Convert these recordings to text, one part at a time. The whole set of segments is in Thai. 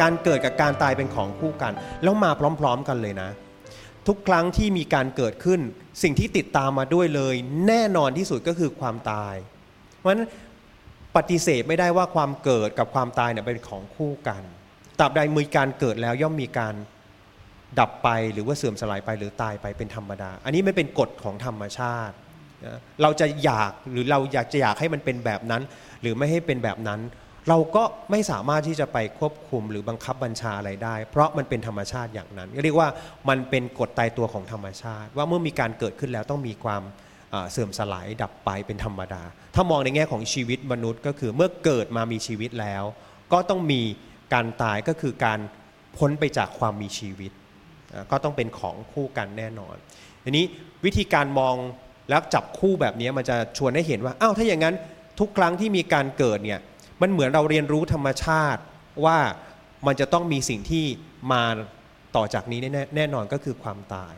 การเกิดกับการตายเป็นของคู่กัน แล้วมาพร้อม ๆกันเลยนะ ทุกครั้งที่มีการเกิดขึ้น สิ่งที่ติดตามมาด้วยเลย แน่นอนที่สุดก็คือความตาย เพราะฉะนั้นปฏิเสธไม่ได้ว่าความเกิดกับความตายเนี่ยเป็นของคู่กันตราบใดมีการเกิดแล้วย่อมมีการดับไปหรือว่าเสื่อมสลายไปหรือตายไปเป็นธรรมดา อันนี้ไม่เป็นกฎของธรรมชาติ เราจะอยากหรือเราอยากจะอยากให้มันเป็นแบบนั้น หรือไม่ให้เป็นแบบนั้น เราก็ไม่สามารถที่จะไปควบคุมหรือบังคับบัญชาอะไรได้ เพราะมันเป็นธรรมชาติอย่างนั้นเรียกว่ามันเป็นกฎตายตัวของธรรมชาติ ว่าเมื่อมีการเกิดขึ้นแล้วต้องมีความเสื่อมสลายดับไปเป็นธรรมดา ถ้ามองในแง่ของชีวิตมนุษย์ก็คือเมื่อเกิดมามีชีวิตแล้ว ก็ต้องมีการตายก็คือการพ้นไปจากความมีชีวิต ก็ต้องเป็นของคู่กันแน่นอนทีนี้วิธีการมองแล้วจับคู่แบบนี้มันจะชวนให้เห็นว่าอ้าวถ้าอย่างนั้นทุกครั้งที่มีการเกิดเนี่ย มันเหมือนเราเรียนรู้ธรรมชาติว่ามันจะต้องมีสิ่งที่มาต่อจากนี้แน่แน่นอนก็คือความตาย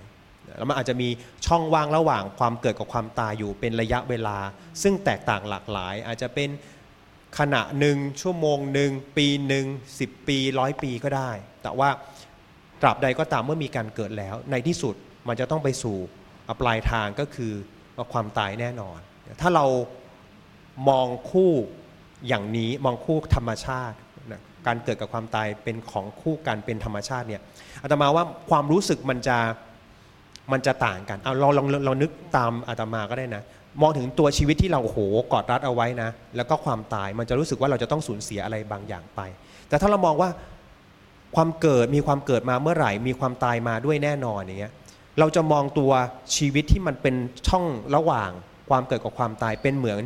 แล้วมันอาจจะมีช่องว่างระหว่างความเกิดกับความตายอยู่เป็นระยะเวลา ซึ่งแตกต่างหลากหลาย อาจจะเป็นขณะหนึ่งชั่วโมงหนึ่งปีหนึ่งสิบปีร้อยปีก็ได้ แต่ว่าตราบใดก็ตามเมื่อมีการเกิดแล้ว ในที่สุดมันจะต้องไปสู่ปลายทางก็คือความตายแน่นอน ถ้าเรามองคู่ อย่างนี้มองคู่ธรรมชาตินะการเกิดกับความตายเป็นของคู่กันเป็นธรรมชาติเนี่ยอาตมาว่าความรู้สึกมันจะมันจะต่างกันเอาเราลองเรานึกตามอาตมาก็ได้นะมองถึงตัวชีวิตที่เราโอ้โหกอดรัดเอาไว้นะ แล้วก็ความตายมันจะรู้สึกว่าเราจะต้องสูญเสียอะไรบางอย่างไป แต่ถ้าเรามองว่าความเกิดมีความเกิดมาเมื่อไหร่ มีความตายมาด้วยแน่นอนอย่างเงี้ยเราจะมองตัวชีวิตที่มันเป็นช่องระหว่างความเกิดกับความตายเป็นเหมือน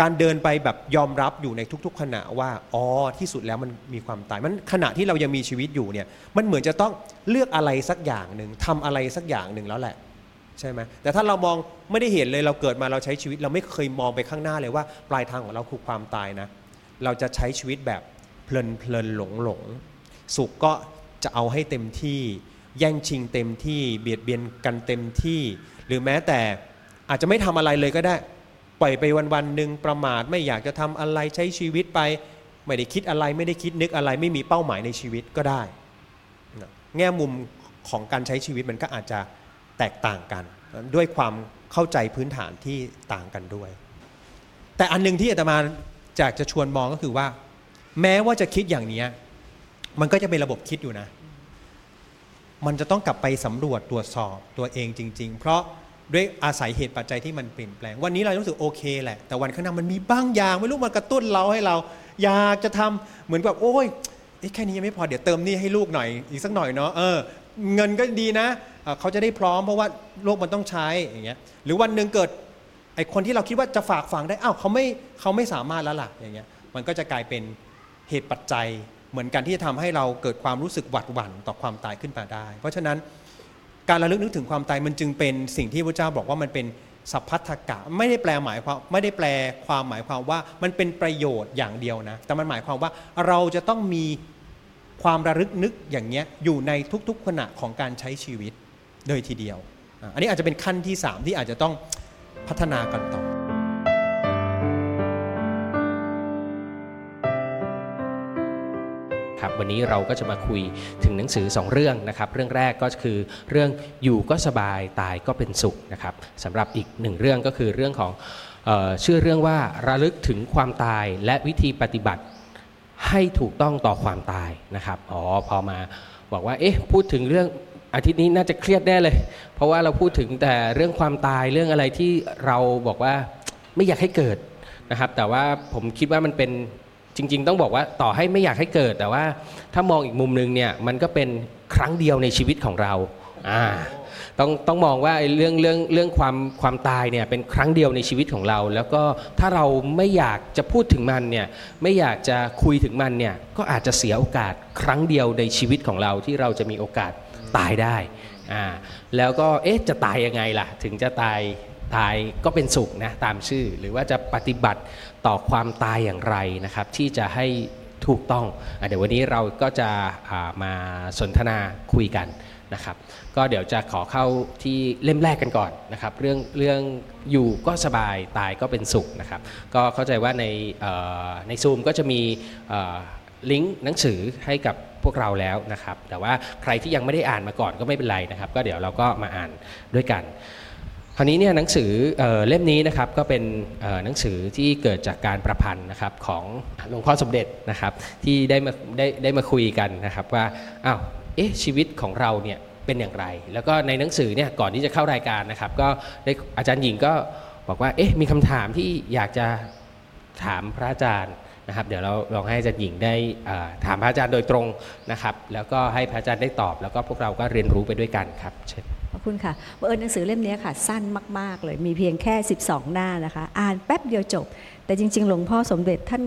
การเดินไปแบบยอมรับอยู่ในทุก ๆ ขณะว่าอ๋อที่สุดแล้วมันมีความตาย มันขณะที่เรายังมีชีวิตอยู่เนี่ยมันเหมือนจะต้องเลือกอะไรสักอย่างหนึ่งทำอะไรสักอย่างหนึ่งแล้วแหละใช่ไหมแต่ถ้าเรามองไม่ได้เห็นเลยเราเกิดมาเราใช้ชีวิต เราไม่เคยมองไปข้างหน้าเลยว่า ปลายทางของเราคือความตายนะ เราจะใช้ชีวิตแบบเพลินเพลินหลงหลงสุขก็จะเอาให้เต็มที่ แย่งชิงเต็มที่ เบียดเบียนกันเต็มที่ หรือแม้แต่อาจจะไม่ทำอะไรเลยก็ได้ ปล่อยไปวันวันๆหนึ่งประมาทไม่อยากจะทำอะไรใช้ชีวิตไป ไม่ได้คิดอะไรไม่ได้คิดนึกอะไร ไม่มีเป้าหมายในชีวิตก็ได้แง่มุมของการใช้ชีวิตมันก็อาจจะแตกต่างกัน ด้วยความเข้าใจพื้นฐานที่ต่างกันด้วย แต่อันหนึงที่อาตมาจากจะชวนมองก็คือว่า แม้ว่าจะคิดอย่างนี้มันก็จะเป็นระบบคิดอยู่นะ มันจะต้องกลับไปสำรวจตรวจสอบตัวเองจริง ๆ เพราะ ด้วยอาศัยเหตุปัจจัยที่มันเปลี่ยนแปลง วันนี้เรารู้สึกโอเคแหละ แต่วันข้างหน้ามันมีบางอย่าง ไม่รู้มันกระตุ้นเราให้เรา อยากจะทำเหมือนแบบโอ้ยแค่นี้ยังไม่พอเดี๋ยวเติมนี่ให้ลูกหน่อยอีกสักหน่อยเนาะเออเงินก็ดีนะเอ่อเขาจะได้พร้อมเพราะว่าโลกมันต้องใช้อย่างเงี้ยหรือวันหนึ่งเกิดไอคนที่เราคิดว่าจะฝากฝังได้อ้าวเขาไม่เขาไม่สามารถแล้วล่ะอย่างเงี้ยมันก็จะกลายเป็นเหตุปัจจัยเหมือนกันที่จะทำให้เราเกิดความรู้สึกหวัดหวั่นต่อความตายขึ้นมาได้ เพราะฉะนั้น การระลึกนึกถึงความตายมันจึงเป็นสิ่งที่พระเจ้าบอกว่ามันเป็นสัพพัทธกะไม่ได้แปลหมายความไม่ได้แปลความหมายความว่ามันเป็นประโยชน์อย่างเดียวนะ แต่มันหมายความว่าเราจะต้องมีความระลึกนึกอย่างเงี้ยอยู่ในทุกๆขณะของการใช้ชีวิตโดยทีเดียว อันนี้อาจจะเป็นขั้นที่สามที่อาจจะต้องพัฒนากันต่อ ครับวันนี้เราก็จะมาคุยถึงหนังสือ 2 เรื่องนะครับเรื่องแรกก็คือเรื่องอยู่ก็สบายตายก็เป็นสุขนะครับสำหรับอีกหนึ่งเรื่องก็คือเรื่องของเชื่อเรื่องว่าระลึกถึงความตายและวิธีปฏิบัติให้ถูกต้องต่อความตายนะครับอ๋อพอมาบอกว่าเอ๊ะพูดถึงเรื่องอาทิตย์นี้น่าจะเครียดแน่เลย เพราะว่าเราพูดถึงแต่เรื่องความตายเรื่องอะไรที่เราบอกว่าไม่อยากให้เกิดนะครับแต่ว่าผมคิดว่ามันเป็น จริง ๆ ต้องบอกว่าต่อให้ไม่อยากให้เกิดแต่ว่า ถ้ามองอีกมุมนึงเนี่ยมันก็เป็นครั้งเดียวในชีวิตของเราอ่าต้องต้องมองว่าเรื่องเรื่องเรื่องความความตายเนี่ยเป็นครั้งเดียวในชีวิตของเรา แล้วก็ถ้าเราไม่อยากจะพูดถึงมันเนี่ยไม่อยากจะคุยถึงมันเนี่ยก็อาจจะเสียโอกาสครั้งเดียวในชีวิตของเราที่เราจะมีโอกาสตายได้อ่าแล้วก็เอ๊ะจะตายยังไงล่ะ ถึงจะตายตายก็เป็นสุขนะตามชื่อ หรือว่าจะปฏิบัติ ต่อความตายอย่างไรนะครับ ที่จะให้ถูกต้องอเดี๋ยววันนี้เราก็จะามาสนทนาคุยกันนะครับ ก็เดี๋ยวจะขอเข้าที่เล่มแรกกันก่อนนะครับ เรื่องเรื่องอยู่ก็สบายตายก็เป็นสุขนะครับ ก็เข้าใจว่าในในซูมก็จะมีลิงก์หนังสือให้กับพวกเราแล้วนะครับ แต่ว่าใครที่ยังไม่ได้อ่านมาก่อนก็ไม่เป็นไรนะครับ ก็เดี๋ยวเราก็มาอ่านด้วยกัน ราวนี้เนี่ยหนังสือเออเล่มนี้นะครับก็เป็นหนังสือที่เกิดจากการประพันธ์นะครับของหลวงพ่อสมเด็จนะครับที่ได้มาได้ได้มาคุยกันนะครับว่าอ้าวเอ๊ะชีวิตของเราเนี่ยเป็นอย่างไร แล้วก็ในหนังสือเนี่ยก่อนที่จะเข้ารายการนะครับ ก็ได้อาจารย์หญิงก็บอกว่าเอ๊ะมีคำถามที่อยากจะถามพระอาจารย์นะครับเดี๋ยวเราลองให้อาจารย์หญิงได้ถามพระอาจารย์โดยตรงนะครับ แล้วก็ให้พระอาจารย์ได้ตอบ แล้วก็พวกเราก็เรียนรู้ไปด้วยกันครับเชิญข อบคุณค่ะเอิญหนังสือเล่มนี้ค่ะ สั้นมาก ๆ เลย มีเพียงแค่ 12 หน้านะคะ อ่านแป๊บเดียวจบ แต่จริง ๆ หลวงพ่อสมเด็จท่าน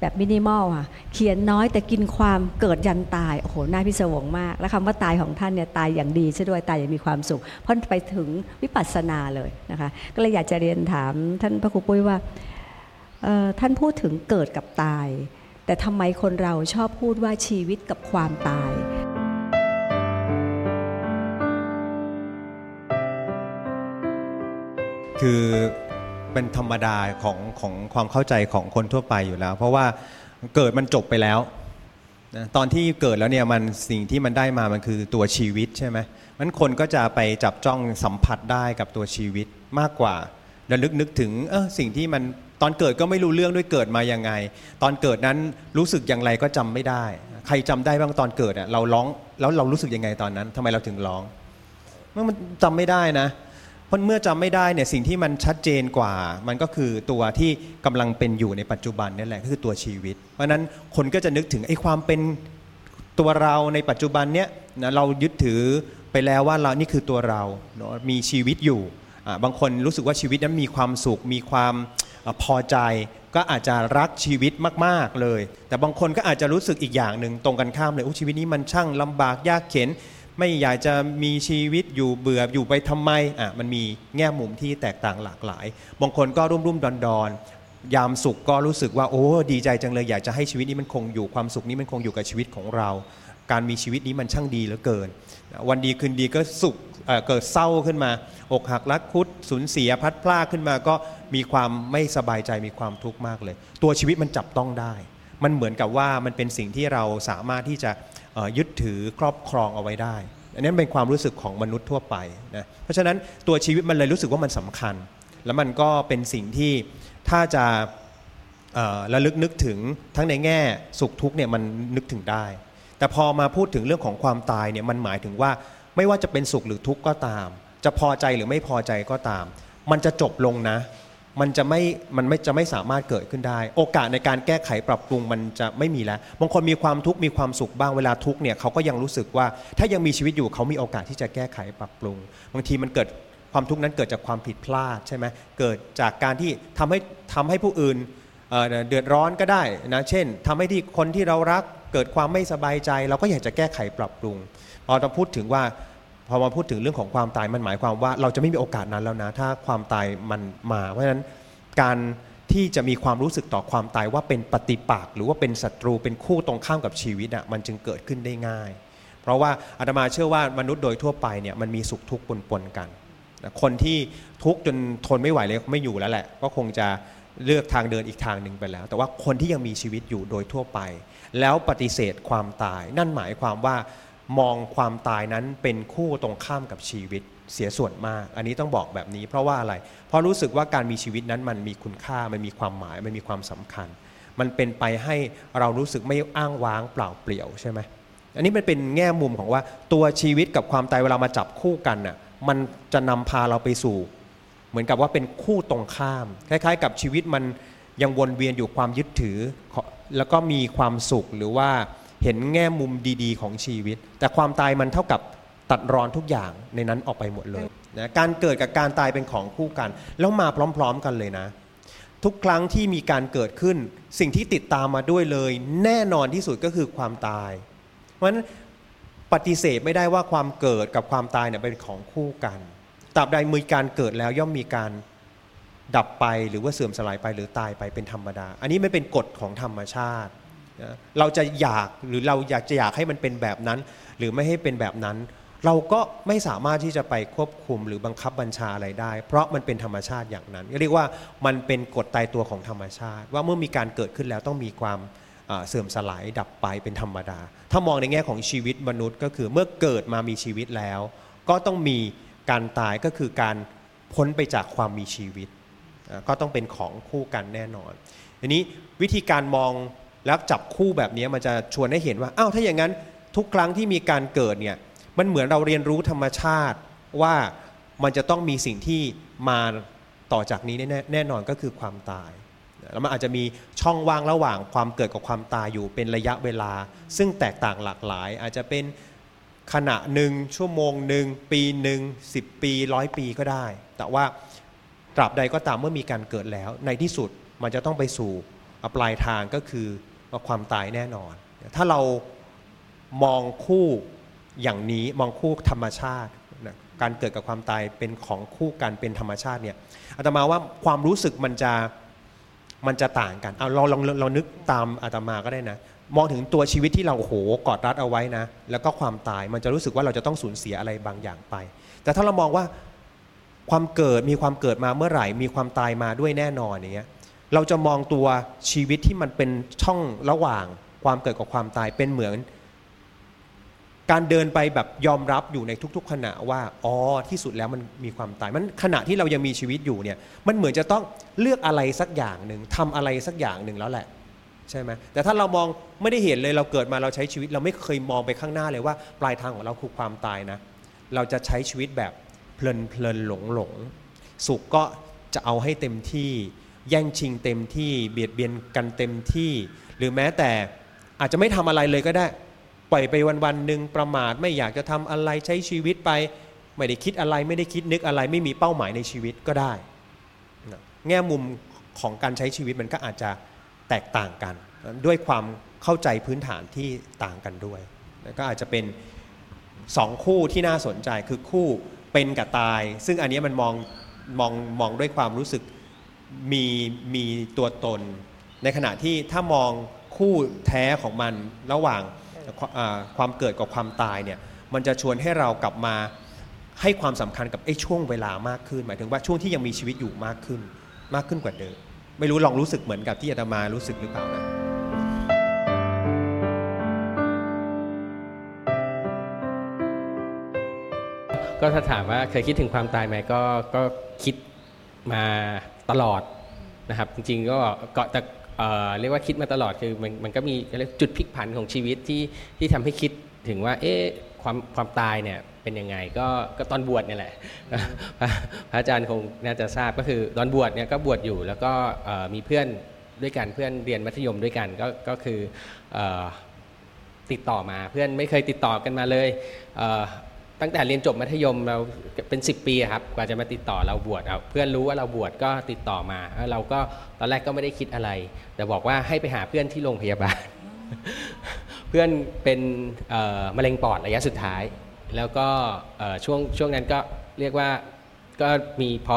แบบมินิมอลค่ะ เขียนน้อยแต่กินความเกิดยันตาย โอ้โหน่าพิศวงมาก และคำว่าตายของท่านเนี่ยตายอย่างดีซะด้วยตายอย่างมีความสุขเพราะไปถึงวิปัสสนาเลยนะคะ ก็เลยอยากจะเรียนถามท่านพระครูปุ้ยว่าท่านพูดถึงเกิดกับตาย แต่ทำไมคนเราชอบพูดว่าชีวิตกับความตาย คือเป็นธรรมดาของของความเข้าใจของคนทั่วไปอยู่แล้ว เพราะว่าเกิดมันจบไปแล้วนะตอนที่เกิดแล้วเนี่ยมันสิ่งที่มันได้มามันคือตัวชีวิตใช่ไหมมันคนก็จะไปจับจ้องสัมผัสได้กับตัวชีวิตมากกว่าระลึกนึกถึงเออสิ่งที่มันตอนเกิดก็ไม่รู้เรื่องด้วยเกิดมายังไง ตอนเกิดนั้นรู้สึกอย่างไรก็จำไม่ได้ ใครจำได้บ้างตอนเกิดอะเราร้องแล้วเรารู้สึกยังไงตอนนั้นทำไมเราถึงร้องมันจำไม่ได้นะ เพราะเมื่อจำไม่ได้เนี่ยสิ่งที่มันชัดเจนกว่า มันก็คือตัวที่กำลังเป็นอยู่ในปัจจุบันนี่แหละก็คือตัวชีวิต เพราะนั้นคนก็จะนึกถึงไอ้ความเป็นตัวเราในปัจจุบันเนี้ยนะเรายึดถือไปแล้วว่าเรานี่คือตัวเราเนาะมีชีวิตอยู่อ่าบางคนรู้สึกว่าชีวิตนั้นมีความสุข มีความอพอใจ ก็อาจจะรักชีวิตมาก ๆเลย แต่บางคนก็อาจจะรู้สึกอีกอย่างหนึ่งตรงกันข้ามเลยโอ้ชีวิตนี้มันช่างลำบากยากเข็น ไม่อยากจะมีชีวิตอยู่เบื่ออยู่ไปทำไมอะมันมีแง่มุมที่แตกต่างหลากหลาย บางคนก็รุ่มรุ่มดอนดอนยามสุขก็รู้สึกว่าโอ้ดีใจจังเลยอยากจะให้ชีวิตนี้มันคงอยู่ความสุขนี้มันคงอยู่กับชีวิตของเรา การมีชีวิตนี้มันช่างดีเหลือเกิน วันดีคืนดีก็สุขเเกิดเศร้าขึ้นมา อกหักรักคุดสูญเสียพัดพลากขึ้นมาก็มีความไม่สบายใจมีความทุกข์มากเลย ตัวชีวิตมันจับต้องได้ มันเหมือนกับว่ามันเป็นสิ่งที่เราสามารถที่จะ ยึดถือครอบครองเอาไว้ได้ อันนี้เป็นความรู้สึกของมนุษย์ทั่วไปนะเพราะฉะนั้นตัวชีวิตมันเลยรู้สึกว่ามันสำคัญ แล้วมันก็เป็นสิ่งที่ถ้าจะระลึกนึกถึงทั้งในแง่สุขทุกเนี่ยมันนึกถึงได้ แต่พอมาพูดถึงเรื่องของความตายเนี่ยมันหมายถึงว่าไม่ว่าจะเป็นสุขหรือทุกข์ก็ตาม จะพอใจหรือไม่พอใจก็ตาม มันจะจบลงนะ มันจะไม่มันไม่จะไม่สามารถเกิดขึ้นได้ โอกาสในการแก้ไขปรับปรุงมันจะไม่มีแล้วบางคนมีความทุกข์มีความสุขบ้างเวลาทุกข์เนี่ยเขาก็ยังรู้สึกว่าถ้ายังมีชีวิตอยู่เขามีโอกาสที่จะแก้ไขปรับปรุง บางทีมันเกิดความทุกข์นั้นเกิดจากความผิดพลาดใช่ไหมเกิดจากการที่ทำให้ทำให้ผู้อื่นเเดือดร้อนก็ได้นะเช่นทำให้ที่คนที่เรารักเกิดความไม่สบายใจ เราก็อยากจะแก้ไขปรับปรุงพอเราพูดถึงว่า พอมาพูดถึงเรื่องของความตายมันหมายความว่า เราจะไม่มีโอกาสนั้นแล้วนะ ถ้าความตายมันมา เพราะฉะนั้นการที่จะมีความรู้สึกต่อความตายว่าเป็นปฏิปักษ์หรือว่าเป็นศัตรูเป็นคู่ตรงข้ามกับชีวิตอะมันจึงเกิดขึ้นได้ง่าย เพราะว่าอาตมาเชื่อว่ามนุษย์โดยทั่วไปเนี่ยมันมีสุขทุกข์ปนๆกันคนที่ทุกข์จนทนไม่ไหวเลยไม่อยู่แล้วแหละ ก็คงจะเลือกทางเดินอีกทางหนึ่งไปแล้ว แต่ว่าคนที่ยังมีชีวิตอยู่โดยทั่วไป แล้วปฏิเสธความตาย นั่นหมายความว่า มองความตายนั้นเป็นคู่ตรงข้ามกับชีวิตเสียส่วนมาก อันนี้ต้องบอกแบบนี้ เพราะว่าอะไร เพราะรู้สึกว่าการมีชีวิตนั้นมันมีคุณค่า มันมีความหมาย มันมีความสำคัญ มันเป็นไปให้เรารู้สึกไม่อ้างว้างเปล่าเปลี่ยวใช่ไหมอันนี้มันเป็นแง่มุมของว่าตัวชีวิตกับความตายเวลามาจับคู่กันน่ะ มันจะนำพาเราไปสู่ เหมือนกับว่าเป็นคู่ตรงข้าม คล้าย ๆ กับชีวิตมันยังวนเวียนอยู่ความยึดถือ แล้วก็มีความสุขหรือว่า เห็นแง่มุมดีๆ ของชีวิต แต่ความตายมันเท่ากับตัดรอนทุกอย่างในนั้นออกไปหมดเลยนะการเกิดกับการตายเป็นของคู่กัน แล้วมาพร้อม ๆกันเลยนะ ทุกครั้งที่มีการเกิดขึ้น สิ่งที่ติดตามมาด้วยเลย แน่นอนที่สุดก็คือความตาย เพราะฉะนั้นปฏิเสธไม่ได้ว่าความเกิดกับความตายเนี่ยเป็นของคู่กันตราบใดมีการเกิดแล้วย่อมมีการดับไปหรือว่าเสื่อมสลายไปหรือตายไปเป็นธรรมดา อันนี้ไม่เป็นกฎของธรรมชาติ เราจะอยากหรือเราอยากจะอยากให้มันเป็นแบบนั้น หรือไม่ให้เป็นแบบนั้น เราก็ไม่สามารถที่จะไปควบคุมหรือบังคับบัญชาอะไรได้ เพราะมันเป็นธรรมชาติอย่างนั้นเรียกว่ามันเป็นกฎตายตัวของธรรมชาติ ว่าเมื่อมีการเกิดขึ้นแล้วต้องมีความเสื่อมสลายดับไปเป็นธรรมดา ถ้ามองในแง่ของชีวิตมนุษย์ก็คือเมื่อเกิดมามีชีวิตแล้ว ก็ต้องมีการตายก็คือการพ้นไปจากความมีชีวิต ก็ต้องเป็นของคู่กันแน่นอนทีนี้วิธีการมอง แล้วจับคู่แบบนี้มันจะชวนให้เห็นว่าอ้าวถ้าอย่างนั้นทุกครั้งที่มีการเกิดเนี่ยมันเหมือนเราเรียนรู้ธรรมชาติว่ามันจะต้องมีสิ่งที่มาต่อจากนี้แน่แน่นอนก็คือความตาย แล้วมันอาจจะมีช่องว่างระหว่างความเกิดกับความตายอยู่เป็นระยะเวลา ซึ่งแตกต่างหลากหลาย อาจจะเป็นขณะหนึ่งชั่วโมงหนึ่งปีหนึ่งสิบปีร้อยปีก็ได้ แต่ว่าตราบใดก็ตามเมื่อมีการเกิดแล้ว ในที่สุดมันจะต้องไปสู่ปลายทางก็คือ ว่าความตายแน่นอน ถ้าเรามองคู่อย่างนี้มองคู่ธรรมชาติการเกิดกับความตายเป็นของคู่กันเป็นธรรมชาติเนี่ยอาตมาว่าความรู้สึกมันจะมันจะต่างกันเอาเราลองเรานึกตามอาตมาก็ได้นะมองถึงตัวชีวิตที่เราโหกอดรัดเอาไว้นะ แล้วก็ความตายมันจะรู้สึกว่าเราจะต้องสูญเสียอะไรบางอย่างไป แต่ถ้าเรามองว่าความเกิดมีความเกิดมาเมื่อไหร่ มีความตายมาด้วยแน่นอนอย่างเงี้ย เราจะมองตัวชีวิตที่มันเป็นช่องระหว่างความเกิดกับความตายเป็นเหมือน การเดินไปแบบยอมรับอยู่ในทุก ๆ ขณะว่าอ๋อที่สุดแล้วมันมีความตาย มันขณะที่เรายังมีชีวิตอยู่เนี่ยมันเหมือนจะต้องเลือกอะไรสักอย่างหนึ่งทำอะไรสักอย่างหนึ่งแล้วแหละใช่ไหมแต่ถ้าเรามองไม่ได้เห็นเลยเราเกิดมาเราใช้ชีวิต เราไม่เคยมองไปข้างหน้าเลยว่า ปลายทางของเราคือความตายนะ เราจะใช้ชีวิตแบบเพลินเพลินหลงหลงสุขก็จะเอาให้เต็มที่ แย่งชิงเต็มที่เบียดเบียนกันเต็มที่ หรือแม้แต่อาจจะไม่ทำอะไรเลยก็ได้ ปล่อยไปวันๆหนึ่งประมาทไม่อยากจะทำอะไรใช้ชีวิตไป ไม่ได้คิดอะไรไม่ได้คิดนึกอะไร ไม่มีเป้าหมายในชีวิตก็ได้ แง่มุมของการใช้ชีวิตมันก็อาจจะแตกต่างกัน ด้วยความเข้าใจพื้นฐานที่ต่างกันด้วยก็อาจจะเป็นสองคู่ที่น่าสนใจคือคู่เป็นกับตาย ซึ่งอันนี้มันมองมองมองด้วยความรู้สึก มีมีตัวตน ในขณะที่ถ้ามองคู่แท้ของมันระหว่างความเกิดกับความตายเนี่ยมันจะชวนให้เรากลับมาให้ความสำคัญกับไอ้ช่วงเวลามากขึ้น หมายถึงว่าช่วงที่ยังมีชีวิตอยู่มากขึ้น มากขึ้นกว่าเดิมไม่รู้ลองรู้สึกเหมือนกับที่อาตมารู้สึกหรือเปล่านะก็ถ้าถามว่าเคยคิดถึงความตายไหมก็ก็คิดมา ตลอดนะครับจริงๆก็เกาะแต่เรียกว่าคิดมาตลอดคือมันมันก็มีจุดพลิกผันของชีวิตที่ที่ทำให้คิดถึงว่าเอ๊ะความความตายเนี่ยเป็นยังไงก็ก็ตอนบวชเนี่ยแหละพระอาจารย์คงน่าจะทราบก็คือตอนบวชเนี่ยก็บวชอยู่แล้วก็มีเพื่อนด้วยกันเพื่อนเรียนมัธยมด้วยกันก็ก็คือติดต่อมาเพื่อนไม่เคยติดต่อกันมาเลย ตั้งแต่เรียนจบมัธยมเราเป็น 10 ปีครับกว่าจะมาติดต่อเราบวชเอาเพื่อนรู้ว่าเราบวชก็ติดต่อมาเราก็ตอนแรกก็ไม่ได้คิดอะไร แต่บอกว่าให้ไปหาเพื่อนที่โรงพยาบาล เพื่อนเป็นมะเร็งปอดระยะสุดท้าย แล้วก็ช่วงช่วงนั้นก็เรียกว่าก็มีพอ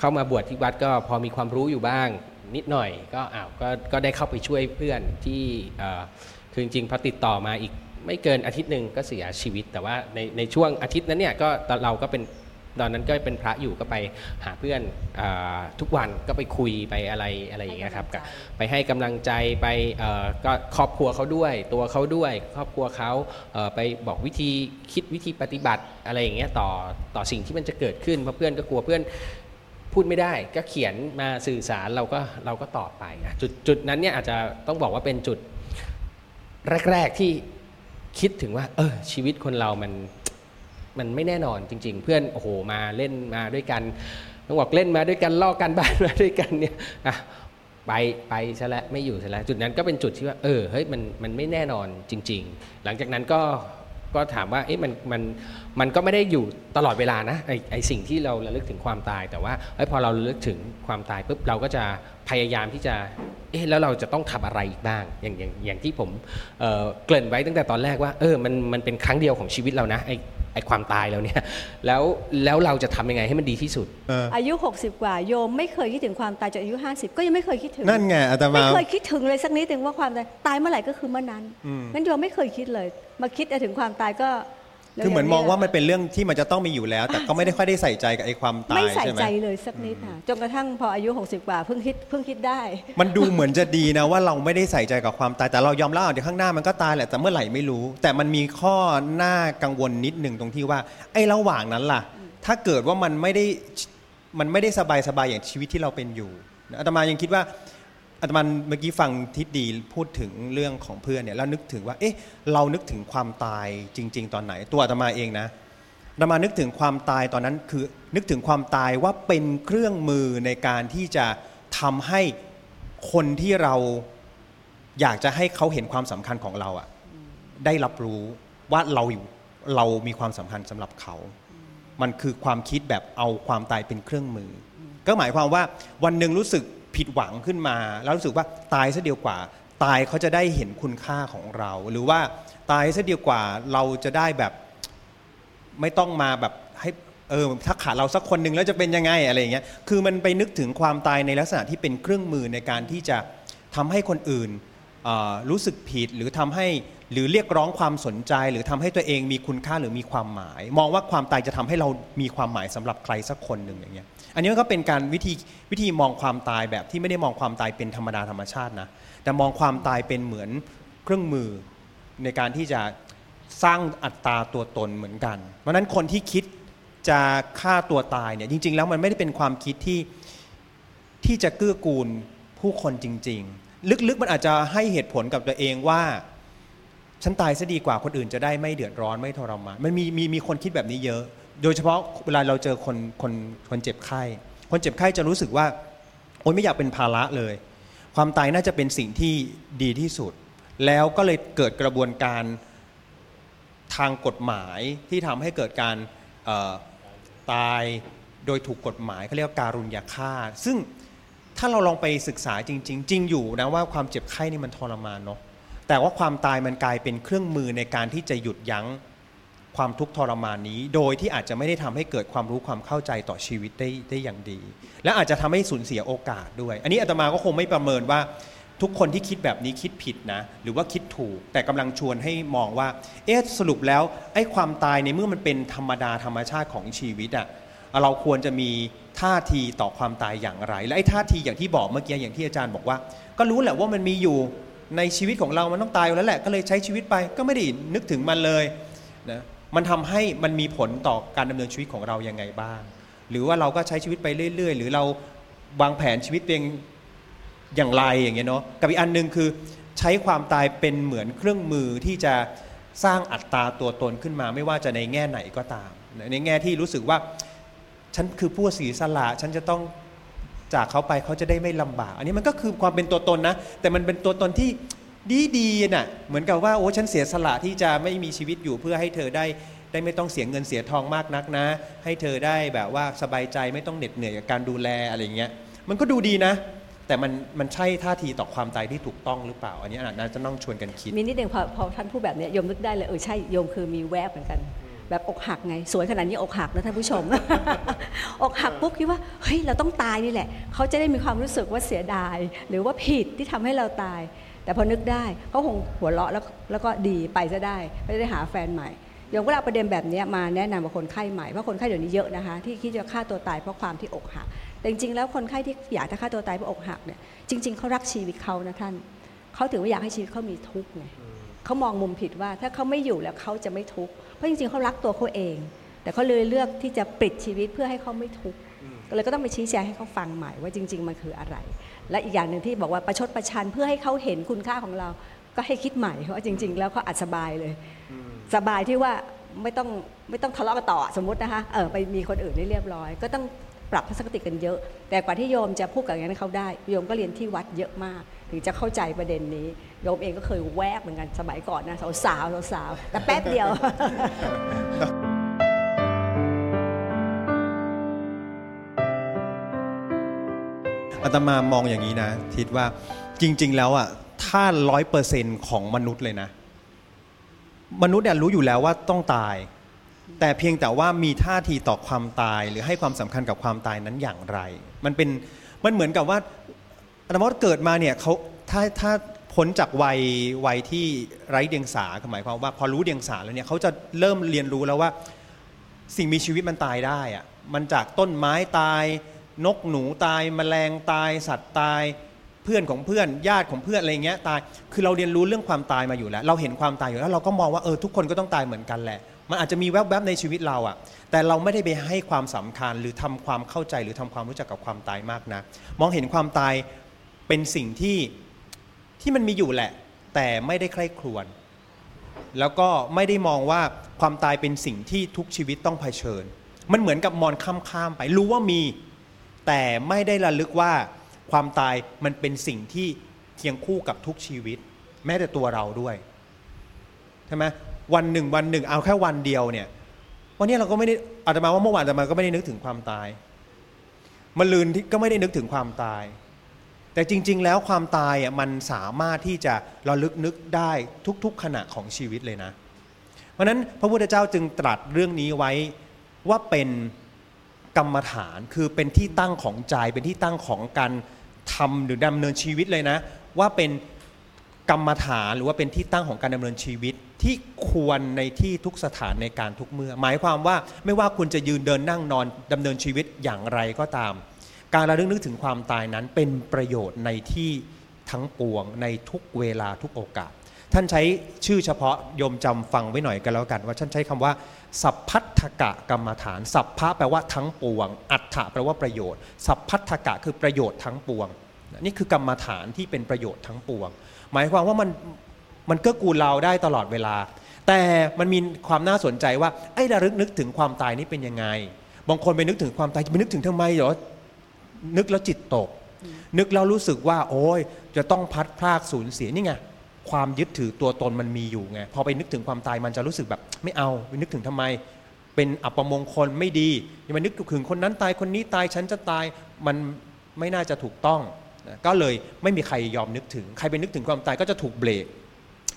เข้ามาบวชที่วัดก็พอมีความรู้อยู่บ้างนิดหน่อยก็อ้าวก็ก็ได้เข้าไปช่วยเพื่อนที่คือจริงๆพอติดต่อมาอีก ไม่เกินอาทิตย์หนึ่งก็เสียชีวิต แต่ว่าในในช่วงอาทิตย์นั้นเนี่ยก็เราก็เป็นตอนนั้นก็เป็นพระอยู่ก็ไปหาเพื่อนอทุกวันก็ไปคุยไปอะไรอะไรอย่างเงี้ยครับไปให้กำลังใจไปก็ครอบครัวเขาด้วย ตัวเขาด้วย ครอบครัวเขาไปบอกวิธีคิดวิธีปฏิบัติอะไรอย่างเงี้ยต่อต่อสิ่งที่มันจะเกิดขึ้นเพราะเพื่อนก็กลัวเพื่อนพูดไม่ได้ก็เขียนมาสื่อสารเราก็เราก็ตอบไปจุดจุดนั้นเนี่ยอาจจะต้องบอกว่าเป็นจุดแรก ๆที่ คิดถึงว่า เออชีวิตคนเรามันมันไม่แน่นอนจริง ๆ เพื่อนโอ้โหมาเล่นมาด้วยกันต้องบอกเล่นมาด้วยกันลอกกันบ้านมาด้วยกันเนี่ยอะไปไปซะแล้วไม่อยู่ซะแล้วจุดนั้นก็เป็นจุดที่ว่าเออเฮ้ยมันมันไม่แน่นอนจริง ๆ หลังจากนั้นก็ ก็ถามว่าเอ๊ะมันมันมันก็ไม่ได้อยู่ตลอดเวลานะไอไอสิ่งที่เราระลึกถึงความตาย แต่ว่าไอยพอเราระลึกถึงความตายปุ๊บเราก็จะพยายามที่จะเอ๊ะแล้วเราจะต้องทำอะไรอีกบ้าง อย่างอย่างอย่างที่ผมเอ่อเกริ่นไว้ตั้งแต่ตอนแรกว่าเออมันมันเป็นครั้งเดียวของชีวิตเรานะไอไอความตายเราเนี่ยแล้วแล้วเราจะทำยังไงให้มันดีที่สุดเอออายุ 60 กว่าโยมไม่เคยคิดถึงความตายจนอายุ 50 ก็ยังไม่เคยคิดถึงนั่นไงอาตมาไม่เคยคิดถึงเลยสักนิดถึงว่าความตายตายเมื่อไหร่ก็คือเมื่อนั้นอืมงั้นโยมไม่เคยคิดเลย มาคิดถึงความตายก็คือเหมือนมองว่ามันเป็นเรื่องที่มันจะต้องมีอยู่แล้ว แต่ก็ไม่ได้ค่อยได้ใส่ใจกับไอ้ความตายไม่ใส่ใช่ไหมใจเลยสักนิดค่ะจนกระทั่งพออายุ 60 กว่าเพิ่งคิดเพิ่งคิดได้ มันดูเหมือนจะดีนะว่าเราไม่ได้ใส่ใจกับความตายแต่เรายอมรับอะเดี๋ยวข้างหน้ามันก็ตายแหละแต่เมื่อไหร่ไม่รู้ แต่มันมีข้อหน้ากังวลนิดหนึ่งตรงที่ว่า ไอ้ระหว่างนั้นล่ะ ถ้าเกิดว่ามันไม่ได้มันไม่ได้สบายสบายๆอย่างชีวิตที่เราเป็นอยู่นะอาตมายังคิดว่า อาตมาเมื่อกี้ฟังทิศดีพูดถึงเรื่องของเพื่อนเนี่ยแล้วนึกถึงว่า เอ๊ะ เรานึกถึงความตายจริง ๆ ตอนไหน ตัวอาตมาเองนะเรามานึกถึงความตายตอนนั้นคือนึกถึงความตายว่าเป็นเครื่องมือในการที่จะทำให้คนที่เราอยากจะให้เขาเห็นความสำคัญของเราอะได้รับรู้ว่าเราอยู่เรามีความสำคัญสำหรับเขา มันคือความคิดแบบเอาความตายเป็นเครื่องมือ ก็หมายความว่าวันหนึ่งรู้สึก ผิดหวังขึ้นมา แล้วรู้สึกว่าตายซะเดียวกว่า ตายเขาจะได้เห็นคุณค่าของเรา หรือว่าตายซะเดียวกว่าเราจะได้แบบไม่ต้องมาแบบให้เออถ้าขาดเราสักคนหนึ่งแล้วจะเป็นยังไงอะไรอย่างเงี้ยคือมันไปนึกถึงความตายในลักษณะที่เป็นเครื่องมือในการที่จะทำให้คนอื่นรู้สึกผิดหรือทำให้หรือเรียกร้องความสนใจ หรือทำให้ตัวเองมีคุณค่าหรือมีความหมาย มองว่าความตายจะทำให้เรามีความหมายสำหรับใครสักคนหนึ่งอย่างเงี้ย อันนี้มันก็เป็นการวิธีวิธีมองความตายแบบที่ไม่ได้มองความตายเป็นธรรมดาธรรมชาตินะ แต่มองความตายเป็นเหมือนเครื่องมือในการที่จะสร้างอัตราตัวตนเหมือนกัน เพราะฉะนั้นคนที่คิดจะฆ่าตัวตายเนี่ยจริง ๆ แล้วมันไม่ได้เป็นความคิดที่ที่จะเกื้อกูลผู้คนจริง ๆ ลึกๆมันอาจจะให้เหตุผลกับตัวเองว่าฉันตายซะดีกว่าคนอื่นจะได้ไม่เดือดร้อนไม่ทรมานมันมีมีมีคนคิดแบบนี้เยอะ โดยเฉพาะเวลาเราเจอคนคนคนเจ็บไข้ คนเจ็บไข้จะรู้สึกว่าโอ๊ยไม่อยากเป็นภาระเลย ความตายน่าจะเป็นสิ่งที่ดีที่สุด แล้วก็เลยเกิดกระบวนการทางกฎหมายที่ทำให้เกิดการตายโดยถูกกฎหมายเขาเรียกว่าการุญยฆาตซึ่งถ้าเราลองไปศึกษาจริง ๆ จริงอยู่นะว่าความเจ็บไข้นี่มันทรมานเนาะแต่ว่าความตายมันกลายเป็นเครื่องมือในการที่จะหยุดยั้ง ความทุกข์ทรมานนี้ โดยที่อาจจะไม่ได้ทำให้เกิดความรู้ความเข้าใจต่อชีวิตได้ได้อย่างดี และอาจจะทำให้สูญเสียโอกาสด้วย อันนี้อาตมาก็คงไม่ประเมินว่าทุกคนที่คิดแบบนี้คิดผิดนะ หรือว่าคิดถูก แต่กำลังชวนให้มองว่า เอ๊ะสรุปแล้วไอ้ความตายในเมื่อมันเป็นธรรมดาธรรมชาติของชีวิตอะเราควรจะมีท่าทีต่อความตายอย่างไร และไอ้ท่าทีอย่างที่บอกเมื่อกี้อย่างที่อาจารย์บอกว่า ก็รู้แหละว่ามันมีอยู่ในชีวิตของเรามันต้องตายอยู่แล้วแหละก็เลยใช้ชีวิตไปก็ไม่ได้นึกถึงมันเลยนะ มันทำให้มันมีผลต่อการดำเนินชีวิตของเรายังไงบ้าง หรือว่าเราก็ใช้ชีวิตไปเรื่อย ๆ หรือเราวางแผนชีวิตเองอย่างไรอย่างเงี้ยเนาะกับอีกอันหนึ่งคือใช้ความตายเป็นเหมือนเครื่องมือที่จะสร้างอัตราตัวตนขึ้นมา ไม่ว่าจะในแง่ไหนก็ตาม ในแง่ที่รู้สึกว่าฉันคือผู้เสียสละฉันจะต้องจากเขาไปเขาจะได้ไม่ลำบาก อันนี้มันก็คือความเป็นตัวตนนะ แต่มันเป็นตัวตนที่ ดีดีน่ะเหมือนกับว่าโอ้ฉันเสียสละที่จะไม่มีชีวิตอยู่เพื่อให้เธอได้ได้ไม่ต้องเสียเงินเสียทองมากนักนะ ให้เธอได้แบบว่าสบายใจไม่ต้องเหน็ดเหนื่อยกับการดูแลอะไรเงี้ยมันก็ดูดีนะ แต่มันมันใช่ท่าทีต่อความตายที่ถูกต้องหรือเปล่า อันนี้อาจจะต้องชวนกันคิด มีนิดหนึ่งพอพอท่านพูดแบบนี้ยโยมนึกได้เลยเออใช่โยมคือมีแวบเหมือนกัน แบบอกหักไง สวยขนาดนี้อกหักนะท่านผู้ชม อกหักปุ๊บคิดว่าเฮ้ยเราต้องตายนี่แหละ เขาจะได้มีความรู้สึกว่าเสียดาย หรือว่าผิดที่ทำให้เราตาย แต่พอนึกได้เขาคงหัวเราะแล้วแล้วก็ดีไปซะได้ไม่ได้หาแฟนใหม่โยมก็เอาประเด็นแบบเนี้ยมาแนะนำกับคนไข้ใหม่เพราะคนไข้เดี๋ยวนี้เยอะนะคะที่คิดจะฆ่าตัวตายเพราะความที่อกหักแต่จริงๆแล้วคนไข้ที่อยากจะฆ่าตัวตายเพราะอกหักเนี่ยจริง ๆเขารักชีวิตเขานะท่านเขาถือว่าอยากให้ชีวิตเขามีทุกข์ไงเขามองมุมผิดว่าถ้าเขาไม่อยู่แล้วเขาจะไม่ทุกข์เพราะจริงๆเขารักตัวเขาเอง แต่เขาเลยเลือกที่จะปิดชีวิตเพื่อให้เขาไม่ทุกข์ก็เลยก็ต้องไปชี้แจงให้เขาฟังใหม่ว่าจริง ๆมันคืออะไร และอีกอย่างหนึ่งที่บอกว่าประชดประชันเพื่อให้เขาเห็นคุณค่าของเรา ก็ให้คิดใหม่ว่าจริง ๆ แล้วเขาอัดสบายเลย สบายที่ว่าไม่ต้องไม่ต้องทะเลาะกันต่อสมมตินะคะเออไปมีคนอื่นได้เรียบร้อย ก็ต้องปรับทัศนคติกันเยอะ แต่กว่าที่โยมจะพูดกับอย่างนั้นให้เขาได้ โยมก็เรียนที่วัดเยอะมาก ถึงจะเข้าใจประเด็นนี้ โยมเองก็เคยแวกเหมือนกันสมัยก่อนนะสาวสาวสาวๆแต่แป๊บเดียว อาตมามองอย่างนี้นะทิดว่าจริง ๆ แล้วอะถ้าร้อยเปอร์เซ็นของมนุษย์เลยนะ มนุษย์เนี่ยรู้อยู่แล้วว่าต้องตาย แต่เพียงแต่ว่ามีท่าทีต่อความตายหรือให้ความสำคัญกับความตายนั้นอย่างไร มันเป็นมันเหมือนกับว่าอาตมาว่าเกิดมาเนี่ยเขาถ้าถ้าพ้นจากวัยวัยที่ไร้เดียงสาหมายความว่า พอรู้เดียงสาแล้วเนี่ยเขาจะเริ่มเรียนรู้แล้วว่า สิ่งมีชีวิตมันตายได้อะมันจากต้นไม้ตาย นกหนูตายแมลงตาย สัตว์ตายเพื่อนของเพื่อนญาติของเพื่อนอะไรเงี้ยตาย คือเราเรียนรู้เรื่องความตายมาอยู่แล้ว เราเห็นความตายอยู่แล้วเราก็มองว่าเออทุกคนก็ต้องตายเหมือนกันแหละ มันอาจจะมีแวบๆในชีวิตเราอะแต่เราไม่ได้ไปให้ความสำคัญหรือทำความเข้าใจหรือทำความรู้จักกับความตายมากนะมองเห็นความตายเป็นสิ่งที่ที่มันมีอยู่แหละ แต่ไม่ได้ใคร่ครวญแล้วก็ไม่ได้มองว่าความตายเป็นสิ่งที่ทุกชีวิตต้องเผชิญ มันเหมือนกับมองข้ามข้ามๆไปรู้ว่ามี แต่ไม่ได้ระลึกว่าความตายมันเป็นสิ่งที่เคียงคู่กับทุกชีวิต แม้แต่ตัวเราด้วยใช่ไหมวันหนึ่งวันหนึ่งเอาแค่วันเดียวเนี่ย วันนี้เราก็ไม่ได้อาตมาว่าเมื่อวานอาตมาก็ไม่ได้นึกถึงความตายมาลืนที่ก็ไม่ได้นึกถึงความตาย แต่จริง ๆ แล้วความตายอะมันสามารถที่จะระลึกนึกได้ทุก ๆ ขณะของชีวิตเลยนะ เพราะนั้นพระพุทธเจ้าจึงตรัสเรื่องนี้ไว้ว่าเป็น กรรมฐานคือเป็นที่ตั้งของใจ เป็นที่ตั้งของการทำหรือดำเนินชีวิตเลยนะ ว่าเป็นกรรมฐานหรือว่าเป็นที่ตั้งของการดำเนินชีวิตที่ควรในที่ทุกสถานในการทุกเมื่อ หมายความว่าไม่ว่าคุณจะยืนเดินนั่งนอนดำเนินชีวิตอย่างไรก็ตาม การระลึกนึกถึงความตายนั้นเป็นประโยชน์ในที่ทั้งปวงในทุกเวลาทุกโอกาส ท่านใช้ชื่อเฉพาะโยมจำฟังไว้หน่อยกันแล้วกัน ว่าท่านใช้คำว่า สัพพัทธกะกรรมฐาน สัพพะแปลว่าทั้งปวง อัฏฐะแปลว่าประโยชน์ สัพพัทธกะคือประโยชน์ทั้งปวง นี่คือกรรมฐานที่เป็นประโยชน์ทั้งปวง หมายความว่ามันมันเกื้อกูลเราได้ตลอดเวลา แต่มันมีความน่าสนใจว่าไอ้ระลึกนึกถึงความตายนี่เป็นยังไง บางคนไปนึกถึงความตายจะไปนึกถึงทำไมเหรอ นึกแล้วจิตตก นึกแล้วรู้สึกว่า โอ้ยจะต้องพัดพรากสูญเสียนี่ไง ความยึดถือตัวตนมันมีอยู่ไงพอไปนึกถึงความตายมันจะรู้สึกแบบ ไม่เอาไปนึกถึงทำไม เป็นอัปมงคลไม่ดีอย่ามานึกถึงคนนั้นตายคนนี้ตายฉันจะตายมันไม่น่าจะถูกต้องก็เลยไม่มีใครยอมนึกถึง ใครไปนึกถึงความตายก็จะถูกเบรก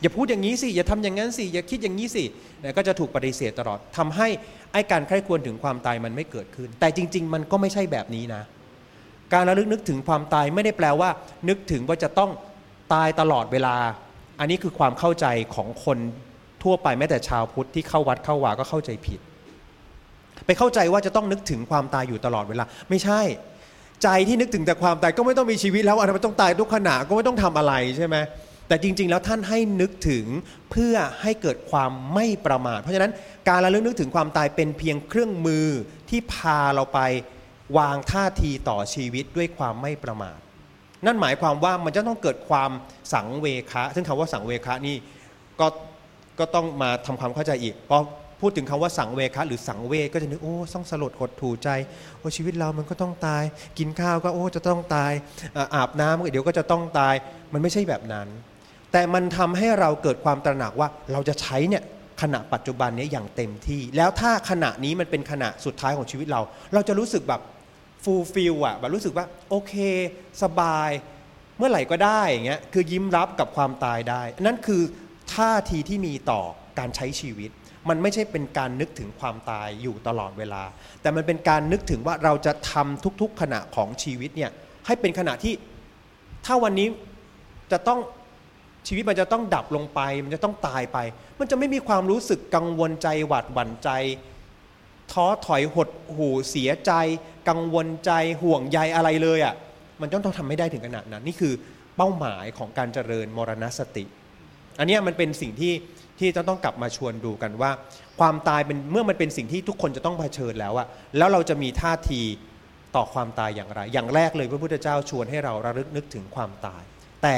อย่าพูดอย่างนี้สิ อย่าทำอย่างนั้นสิ อย่าคิดอย่างนี้สิ ก็จะถูกปฏิเสธตลอดทำให้ไอ้การใคร่ควรถึงความตายมันไม่เกิดขึ้น แต่จริง ๆ มันก็ไม่ใช่แบบนี้นะ การระลึกนึกถึงความตายไม่ได้แปลว่า นึกถึงว่าจะต้องตายตลอดเวลา อันนี้คือความเข้าใจของคนทั่วไปแม้แต่ชาวพุทธที่เข้าวัดเข้าวาก็เข้าใจผิด ไปเข้าใจว่าจะต้องนึกถึงความตายอยู่ตลอดเวลา ไม่ใช่ ใจที่นึกถึงแต่ความตายก็ไม่ต้องมีชีวิตแล้วอะไรมันต้องตายทุกขณะก็ไม่ต้องทำอะไรใช่ไหมแต่จริง ๆ แล้วท่านให้นึกถึงเพื่อให้เกิดความไม่ประมาท เพราะฉะนั้นการระลึกนึกถึงความตายเป็นเพียงเครื่องมือที่พาเราไปวางท่าทีต่อชีวิตด้วยความไม่ประมาท นั่นหมายความว่ามันจะต้องเกิดความสังเวคะ ซึ่งคำว่าสังเวคะนี่ก็ก็ต้องมาทำความเข้าใจอีกพอพูดถึงคำว่าสังเวคะหรือสังเวชก็จะนึกโอ้ต้องสลดหดหู่ใจโอ้ชีวิตเรามันก็ต้องตาย กินข้าวก็โอ้จะต้องตายอาบน้ำก็เดี๋ยวก็จะต้องตาย มันไม่ใช่แบบนั้น แต่มันทำให้เราเกิดความตระหนักว่าเราจะใช้เนี่ยขณะปัจจุบันนี้อย่างเต็มที่ แล้วถ้าขณะนี้มันเป็นขณะสุดท้ายของชีวิตเรา เราจะรู้สึกแบบ fulfill อะแบบรู้สึกว่าโอเค สบาย เมื่อไหร่ก็ได้อย่างเงี้ยคือยิ้มรับกับความตายได้ นั่นคือท่าทีที่มีต่อการใช้ชีวิต มันไม่ใช่เป็นการนึกถึงความตายอยู่ตลอดเวลา แต่มันเป็นการนึกถึงว่าเราจะทำทุกๆขณะของชีวิตเนี่ยให้เป็นขณะที่ถ้าวันนี้จะต้องชีวิตมันจะต้องดับลงไป มันจะต้องตายไป มันจะไม่มีความรู้สึกกังวลใจหวาดหวั่นใจ ท้อถอยหดหู่เสียใจ กังวลใจห่วงใยอะไรเลยอะ่ะมันต้องต้องทำไม่ได้ถึงขนาดนั้น นี่คือเป้าหมายของการเจริญมรณสติ อันนี้มันเป็นสิ่งที่ที่จะต้องกลับมาชวนดูกันว่า ความตายเป็นเมื่อมันเป็นสิ่งที่ทุกคนจะต้องเผชิญแล้วอะแล้วเราจะมีท่าทีต่อความตายอย่างไร อย่างแรกเลยพระพุทธเจ้าชวนให้เราระลึกนึกถึงความตาย แต่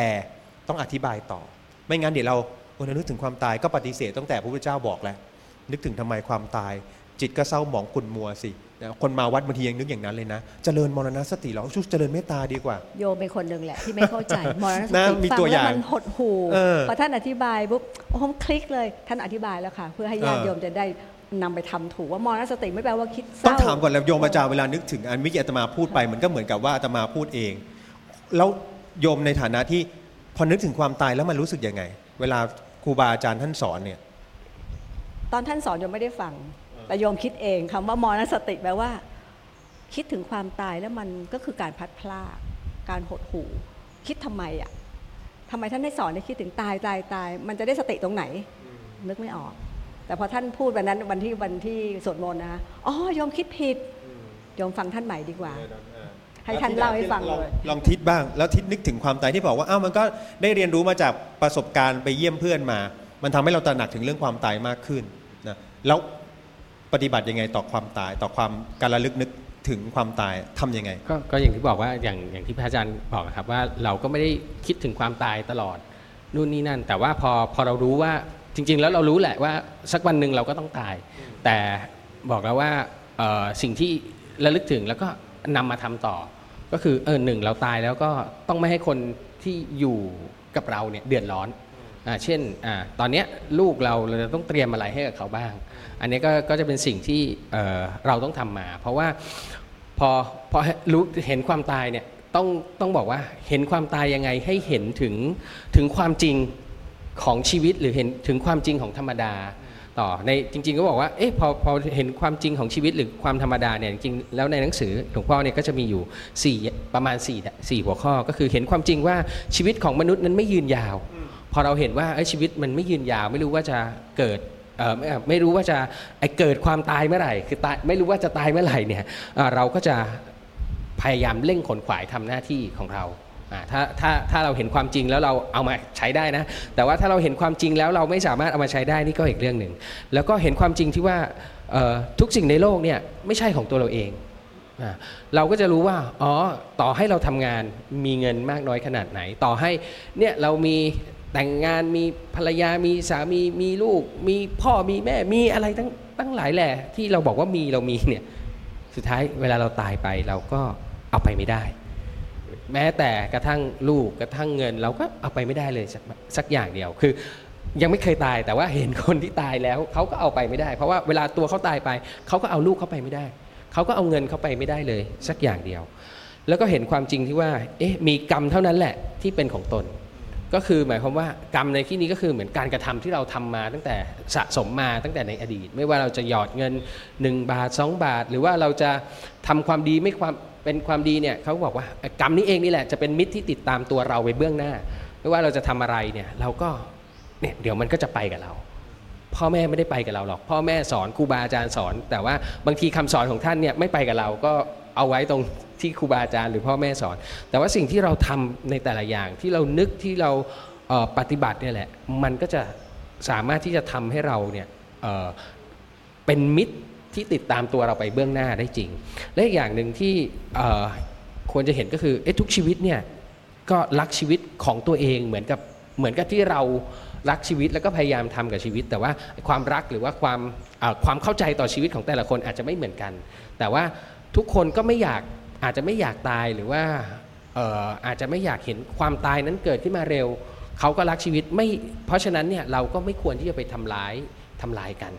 ต้องอธิบายต่อ ไม่งั้นเดี๋ยวเราโอ้นึกถึงความตายก็ปฏิเสธตั้งแต่พระพุทธเจ้าบอกแล้วนึกถึงทำไมความตาย จิตก็เศร้าหมองขุ่นมัวสินะคนมาวัดบางทียังนึกอย่างนั้นเลยนะเจริญมรณสติแล้วชุเจริญเมตตาดีกว่า โยมเป็นคนหนึ่งแหละที่ไม่เข้าใจมรณสนะติมีฟัตัวแล้อย่างมันหดหูเออพอท่านอธิบายปุ๊บโอ้โหคลิกเลย ท่านอธิบายแล้วค่ะ เพื่อให้ญาติเออโยมจะได้นำไปทำถูกว่ามรณสติไม่แปลว่าคิดเศต้องร้าถามก่อนแล้วโยมอาจารย์เวลานึกถึงอันเมื่อกี้อาตมาพูดไปมันก็เหมือนกับว่าอาตมาพูดเอง แล้วโยมในฐานะที่พอนึกถึงความตายแล้วมันรู้สึกยังไง เวลาครูบาอาจารย์ท่านสอนเนี่ย ตอนท่านสอนโยมไม่ได้ฟัง แต่โยมคิดเองคำว่ามรณสติแปลว่า คิดถึงความตายแล้วมันก็คือการพัดพลาดการหดหู่ คิดทำไมอะทำไมท่านให้สอนให้คิดถึงตายตายตาย มันจะได้สติตรงไหน นึกไม่ออก แต่พอท่านพูดวันนั้นวันที่วันที่สวดมนต์นะคะอ๋อโยมคิดผิดโยมฟังท่านใหม่ดีกว่า ให้ท่านเล่าให้ฟังเลยลองทิศบ้าง แล้วทิศนึกถึงความตายที่บอกว่าอ้าวมันก็ได้เรียนรู้มาจากประสบการณ์ไปเยี่ยมเพื่อนมา มันทำให้เราตระหนักถึงเรื่องความตายมากขึ้นนะแล้ว ปฏิบัติยังไงต่อความตายต่อความการระลึกนึกถึงความตายทำยังไงก็ก็อย่างที่บอกว่าอย่างอย่างที่พระอาจารย์บอกครับว่าเราก็ไม่ได้คิดถึงความตายตลอดนู่นนี่นั่น แต่ว่าพอพอเรารู้ว่าจริง ๆ แล้วเรารู้แหละว่าสักวันหนึ่งเราก็ต้องตาย แต่บอกแล้วว่าสิ่งที่ระลึกถึงแล้วก็นำมาทำต่อ ก็คือเออหนึ่งเราตายแล้วก็ต้องไม่ให้คนที่อยู่กับเราเนี่ยเดือดร้อนอ่าเช่นอ่าตอนเนี้ยลูกเราเราจะต้องเตรียมอะไรให้กับเขาบ้าง อันนี้ก็ก็จะเป็นสิ่งที่เเราต้องทำมา เพราะว่าพอพอรู้เห็นความตายเนี่ยต้องต้องบอกว่าเห็นความตายยังไงให้เห็นถึงถึงความจริงของชีวิตหรือเห็นถึงความจริงของธรรมดาต่อในจริง ๆ ก็บอกว่าเอ๊ะพอพอเห็นความจริงของชีวิตหรือความธรรมดาเนี่ยจริงแล้วในหนังสือหลวงพ่อเนี่ยก็จะมีอยู่สี่ประมาณ4ี่สี่หัวข้อ ก็คือเห็นความจริงว่าชีวิตของมนุษย์นั้นไม่ยืนยาว พอเราเห็นว่าชีวิตมันไม่ยืนยาว ไม่รู้ว่าจะเกิด ไม่ไม่รู้ว่าจะเกิดความตายเมื่อไหร่ คือตายไม่รู้ว่าจะตายเมื่อไหร่เนี่ยเราก็จะพยายามเร่งขนขวายทำหน้าที่ของเราถ้าถ้าถ้าเราเห็นความจริงแล้วเราเอามาใช้ได้นะ แต่ว่าถ้าเราเห็นความจริงแล้วเราไม่สามารถเอามาใช้ได้นี่ก็อีกเรื่องหนึ่ง แล้วก็เห็นความจริงที่ว่าทุกสิ่งในโลกเนี่ยไม่ใช่ของตัวเราเองอเราก็จะรู้ว่าอ๋อต่อให้เราทำงานมีเงินมากน้อยขนาดไหน ต่อให้เนี่ยเรามี แต่งงานมีภรรยามีสามีมีลูก มีพ่อมีแม่มีอะไรตั้งตั้งหลายแหล่ที่เราบอกว่ามีเรามีเนี่ยสุดท้ายเวลาเราตายไปเราก็เอาไปไม่ได้ แม้แต่กระทั่งลูกกระทั่งเงิน เราก็เอาไปไม่ได้เลยสักสักอย่างเดียวคือยังไม่เคยตายแต่ว่าเห็นคนที่ตายแล้วเขาก็เอาไปไม่ได้ เพราะว่าเวลาตัวเขาตายไปเขาก็เอาลูกเขาไปไม่ได้เขาก็เอาเงินเขาไปไม่ได้เลย สักอย่างเดียว แล้วก็เห็นความจริงที่ว่าเอ๊ะมีกรรมเท่านั้นแหละที่เป็นของตน ก็คือหมายความว่ากรรมในที่นี้ก็คือเหมือนการกระทำที่เราทำมาตั้งแต่สะสมมาตั้งแต่ในอดีต ไม่ว่าเราจะหยอดเงิน 1 บาท 2 บาท หรือว่าเราจะทำความดีไม่ความเป็นความดีเนี่ยเขาบอกว่ากรรมนี้เองนี่แหละจะเป็นมิตรที่ติดตามตัวเราไปเบื้องหน้า ไม่ว่าเราจะทำอะไรเนี่ยเราก็เนี่ยเดี๋ยวมันก็จะไปกับเรา พ่อแม่ไม่ได้ไปกับเราหรอก พ่อแม่สอนครูบาอาจารย์สอน แต่ว่าบางทีคำสอนของท่านเนี่ยไม่ไปกับเราก็เอาไว้ตรง ที่ครูบาอาจารย์หรือพ่อแม่สอน แต่ว่าสิ่งที่เราทำในแต่ละอย่างที่เรานึกที่เราเปฏิบัติเนี่ยแหละมันก็จะสามารถที่จะทำให้เราเนี่ยเเป็นมิตรที่ติดตามตัวเราไปเบื้องหน้าได้จริง และอีกอย่างหนึ่งที่ควรจะเห็นก็คือเอ๊ะทุกชีวิตเนี่ยก็รักชีวิตของตัวเองเหมือนกับเหมือนกับที่เรารักชีวิตแล้วก็พยายามทำกับชีวิต แต่ว่าความรักหรือว่าความความเข้าใจต่อชีวิตของแต่ละคนอาจจะไม่เหมือนกัน แต่ว่าทุกคนก็ไม่อยาก อาจจะไม่อยากตายหรือว่าอาจจะไม่อยากเห็นความตายนั้นเกิดขึ้นมาเร็ว เขาก็รักชีวิตไม่เพราะฉะนั้นเนี่ยเราก็ไม่ควรที่จะไปทำร้ายทำลายกัน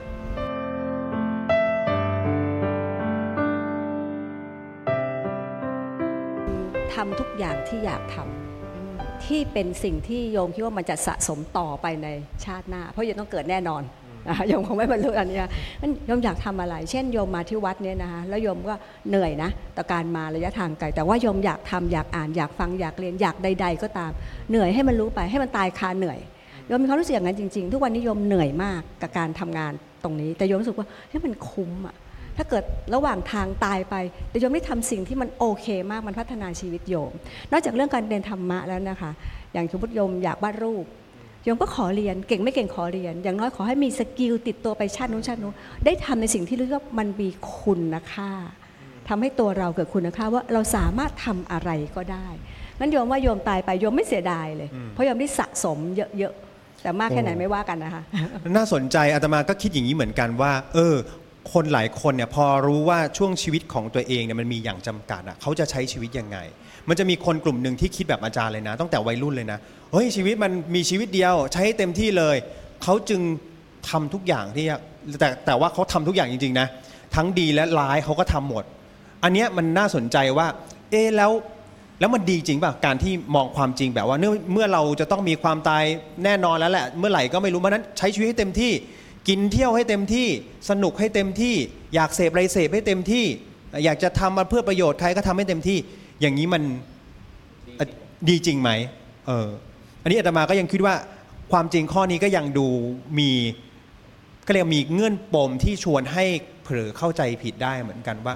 ทำทุกอย่างที่อยากทำที่เป็นสิ่งที่โยมคิดว่ามันจะสะสมต่อไปในชาติหน้า เพราะโยมต้องเกิดแน่นอน นะคะโยมคงไม่บรรลุอันนี้มันโยมอยากทำอะไร เช่นโยมมาที่วัดเนี่ยนะคะแล้วโยมก็เหนื่อยนะต่อการมาระยะทางไกลแต่ว่าโยมอยากทำอยากอ่านอยากฟังอยากเรียนอยากใด ๆ ก็ตาม เหนื่อยให้มันรู้ไปให้มันตายคาเหนื่อยโยมมีความรู้สึกอย่างนั้นจริง ๆ ทุกวันนี้โยมเหนื่อยมากกับการทำงานตรงนี้ แต่โยมรู้สึกว่าเฮ้ยมันคุ้มอะถ้าเกิดระหว่างทางตายไป แต่โยมได้ทำสิ่งที่มันโอเคมากมันพัฒนาชีวิตโยม นอกจากเรื่องการเรียนธรรมะแล้วนะคะ อย่างสมมติโยมอยากวาดรูป ยมก็ขอเรียนเก่งไม่เก่งขอเรียน อย่างน้อยขอให้มีสกิลติดตัวไปชาตินู้นชาตินู้นได้ทำในสิ่งที่เรียกว่ามันมีคุณค่าทำให้ตัวเราเกิดคุณค่าว่าเราสามารถทำอะไรก็ได้งั้นโยมว่าโยมตายไปโยมไม่เสียดายเลย เพราะโยมได้สะสมเยอะๆแต่มากแค่ไหนไม่ว่ากันนะคะ น่าสนใจอาตมาก็คิดอย่างนี้เหมือนกันว่า เออ คนหลายคนเนี่ยพอรู้ว่าช่วงชีวิตของตัวเองเนี่ยมันมีอย่างจำกัดอะเขาจะใช้ชีวิตยังไง มันจะมีคนกลุ่มหนึ่งที่คิดแบบอาจารย์เลยนะ ตั้งแต่วัยรุ่นเลยนะเฮ้ยชีวิตมันมีชีวิตเดียว ใช้ให้เต็มที่เลยเขาจึงทำทุกอย่างที่แต่แต่ว่าเขาทำทุกอย่างจริงๆนะทั้งดีและร้ายเขาก็ทำหมด อันเนี้ยมันน่าสนใจว่า เอ๊แล้วแล้วมันดีจริงป่ะการที่มองความจริงแบบว่าเนื่อเมื่อเราจะต้องมีความตายแน่นอนแล้วแหละ เมื่อไหร่ก็ไม่รู้เพราะนั้นใช้ชีวิตให้เต็มที่ กินเที่ยวให้เต็มที่ สนุกให้เต็มที่ อยากเสพอะไรเสพให้เต็มที่ อยากจะทำมาเพื่อประโยชน์ใครก็ทำให้เต็มที่ อย่างนี้มันเอ่อดีจริงไหมเอออันนี้อาตมาก็ยังคิดว่าความจริงข้อนี้ก็ยังดูมีก็เรียกมีเงื่อนปมที่ชวนให้เผลอเข้าใจผิดได้เหมือนกันว่า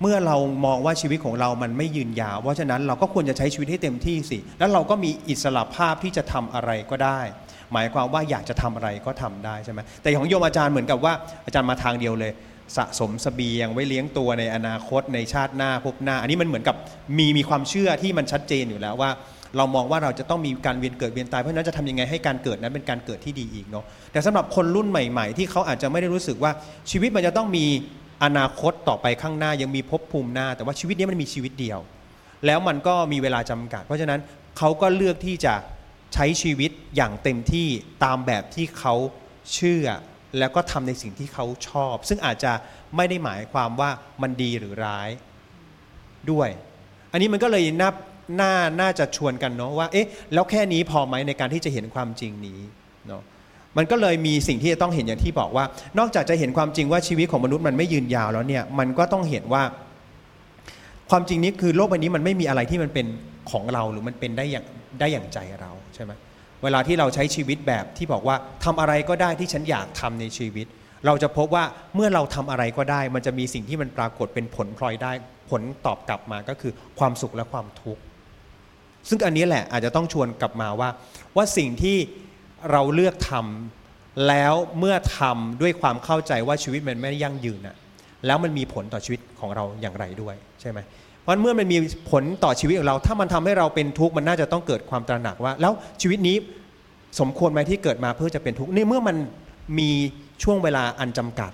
เมื่อเรามองว่าชีวิตของเรามันไม่ยืนยาว เพราะฉะนั้นเราก็ควรจะใช้ชีวิตให้เต็มที่สิ แล้วเราก็มีอิสระภาพที่จะทำอะไรก็ได้ หมายความว่าอยากจะทำอะไรก็ทำได้ใช่ไหมแต่ของโยมอาจารย์เหมือนกับว่าอาจารย์มาทางเดียวเลย สะสมเสบียงไว้เลี้ยงตัวในอนาคตในชาติหน้าภพหน้า อันนี้มันเหมือนกับมีมีความเชื่อที่มันชัดเจนอยู่แล้วว่า เรามองว่าเราจะต้องมีการเวียนเกิดเวียนตายเพราะฉะนั้นจะทำยังไงให้การเกิดนั้นเป็นการเกิดที่ดีอีกเนาะแต่สำหรับคนรุ่นใหม่ ๆ ที่เขาอาจจะไม่ได้รู้สึกว่าชีวิตมันจะต้องมีอนาคตต่อไปข้างหน้ายังมีภพภูมิหน้า แต่ว่าชีวิตนี้มันมีชีวิตเดียว แล้วมันก็มีเวลาจำกัด เพราะฉะนั้นเขาก็เลือกที่จะใช้ชีวิตอย่างเต็มที่ตามแบบที่เขาเชื่อ แล้วก็ทำในสิ่งที่เขาชอบ ซึ่งอาจจะไม่ได้หมายความว่ามันดีหรือร้ายด้วย อันนี้มันก็เลยน่าน่าน่าจะชวนกันเนาะว่าเอ๊ะแล้วแค่นี้พอไหมในการที่จะเห็นความจริงนี้เนาะมันก็เลยมีสิ่งที่จะต้องเห็นอย่างที่บอกว่า นอกจากจะเห็นความจริงว่าชีวิตของมนุษย์มันไม่ยืนยาวแล้วเนี่ยมันก็ต้องเห็นว่า ความจริงนี้คือโลกใบนี้มันไม่มีอะไรที่มันเป็นของเราหรือมันเป็นได้อย่างได้อย่างใจเราใช่ไหม เวลาที่เราใช้ชีวิตแบบที่บอกว่าทำอะไรก็ได้ที่ฉันอยากทำในชีวิต เราจะพบว่าเมื่อเราทำอะไรก็ได้ มันจะมีสิ่งที่มันปรากฏเป็นผลพลอยได้ ผลตอบกลับมาก็คือความสุขและความทุกข์ซึ่งอันนี้แหละอาจจะต้องชวนกลับมาว่า ว่าสิ่งที่เราเลือกทำแล้วเมื่อทำด้วยความเข้าใจว่าชีวิตมันไม่ได้ยั่งยืนน่ะแล้วมันมีผลต่อชีวิตของเราอย่างไรด้วยใช่ไหม ราะเมื่อมันมีผลต่อชีวิตของเรา ถ้ามันทำให้เราเป็นทุกข์มันน่าจะต้องเกิดความตระหนักว่า แล้วชีวิตนี้สมควรไหมที่เกิดมาเพื่อจะเป็นทุกข์ในเมื่อมันมีช่วงเวลาอันจำกัด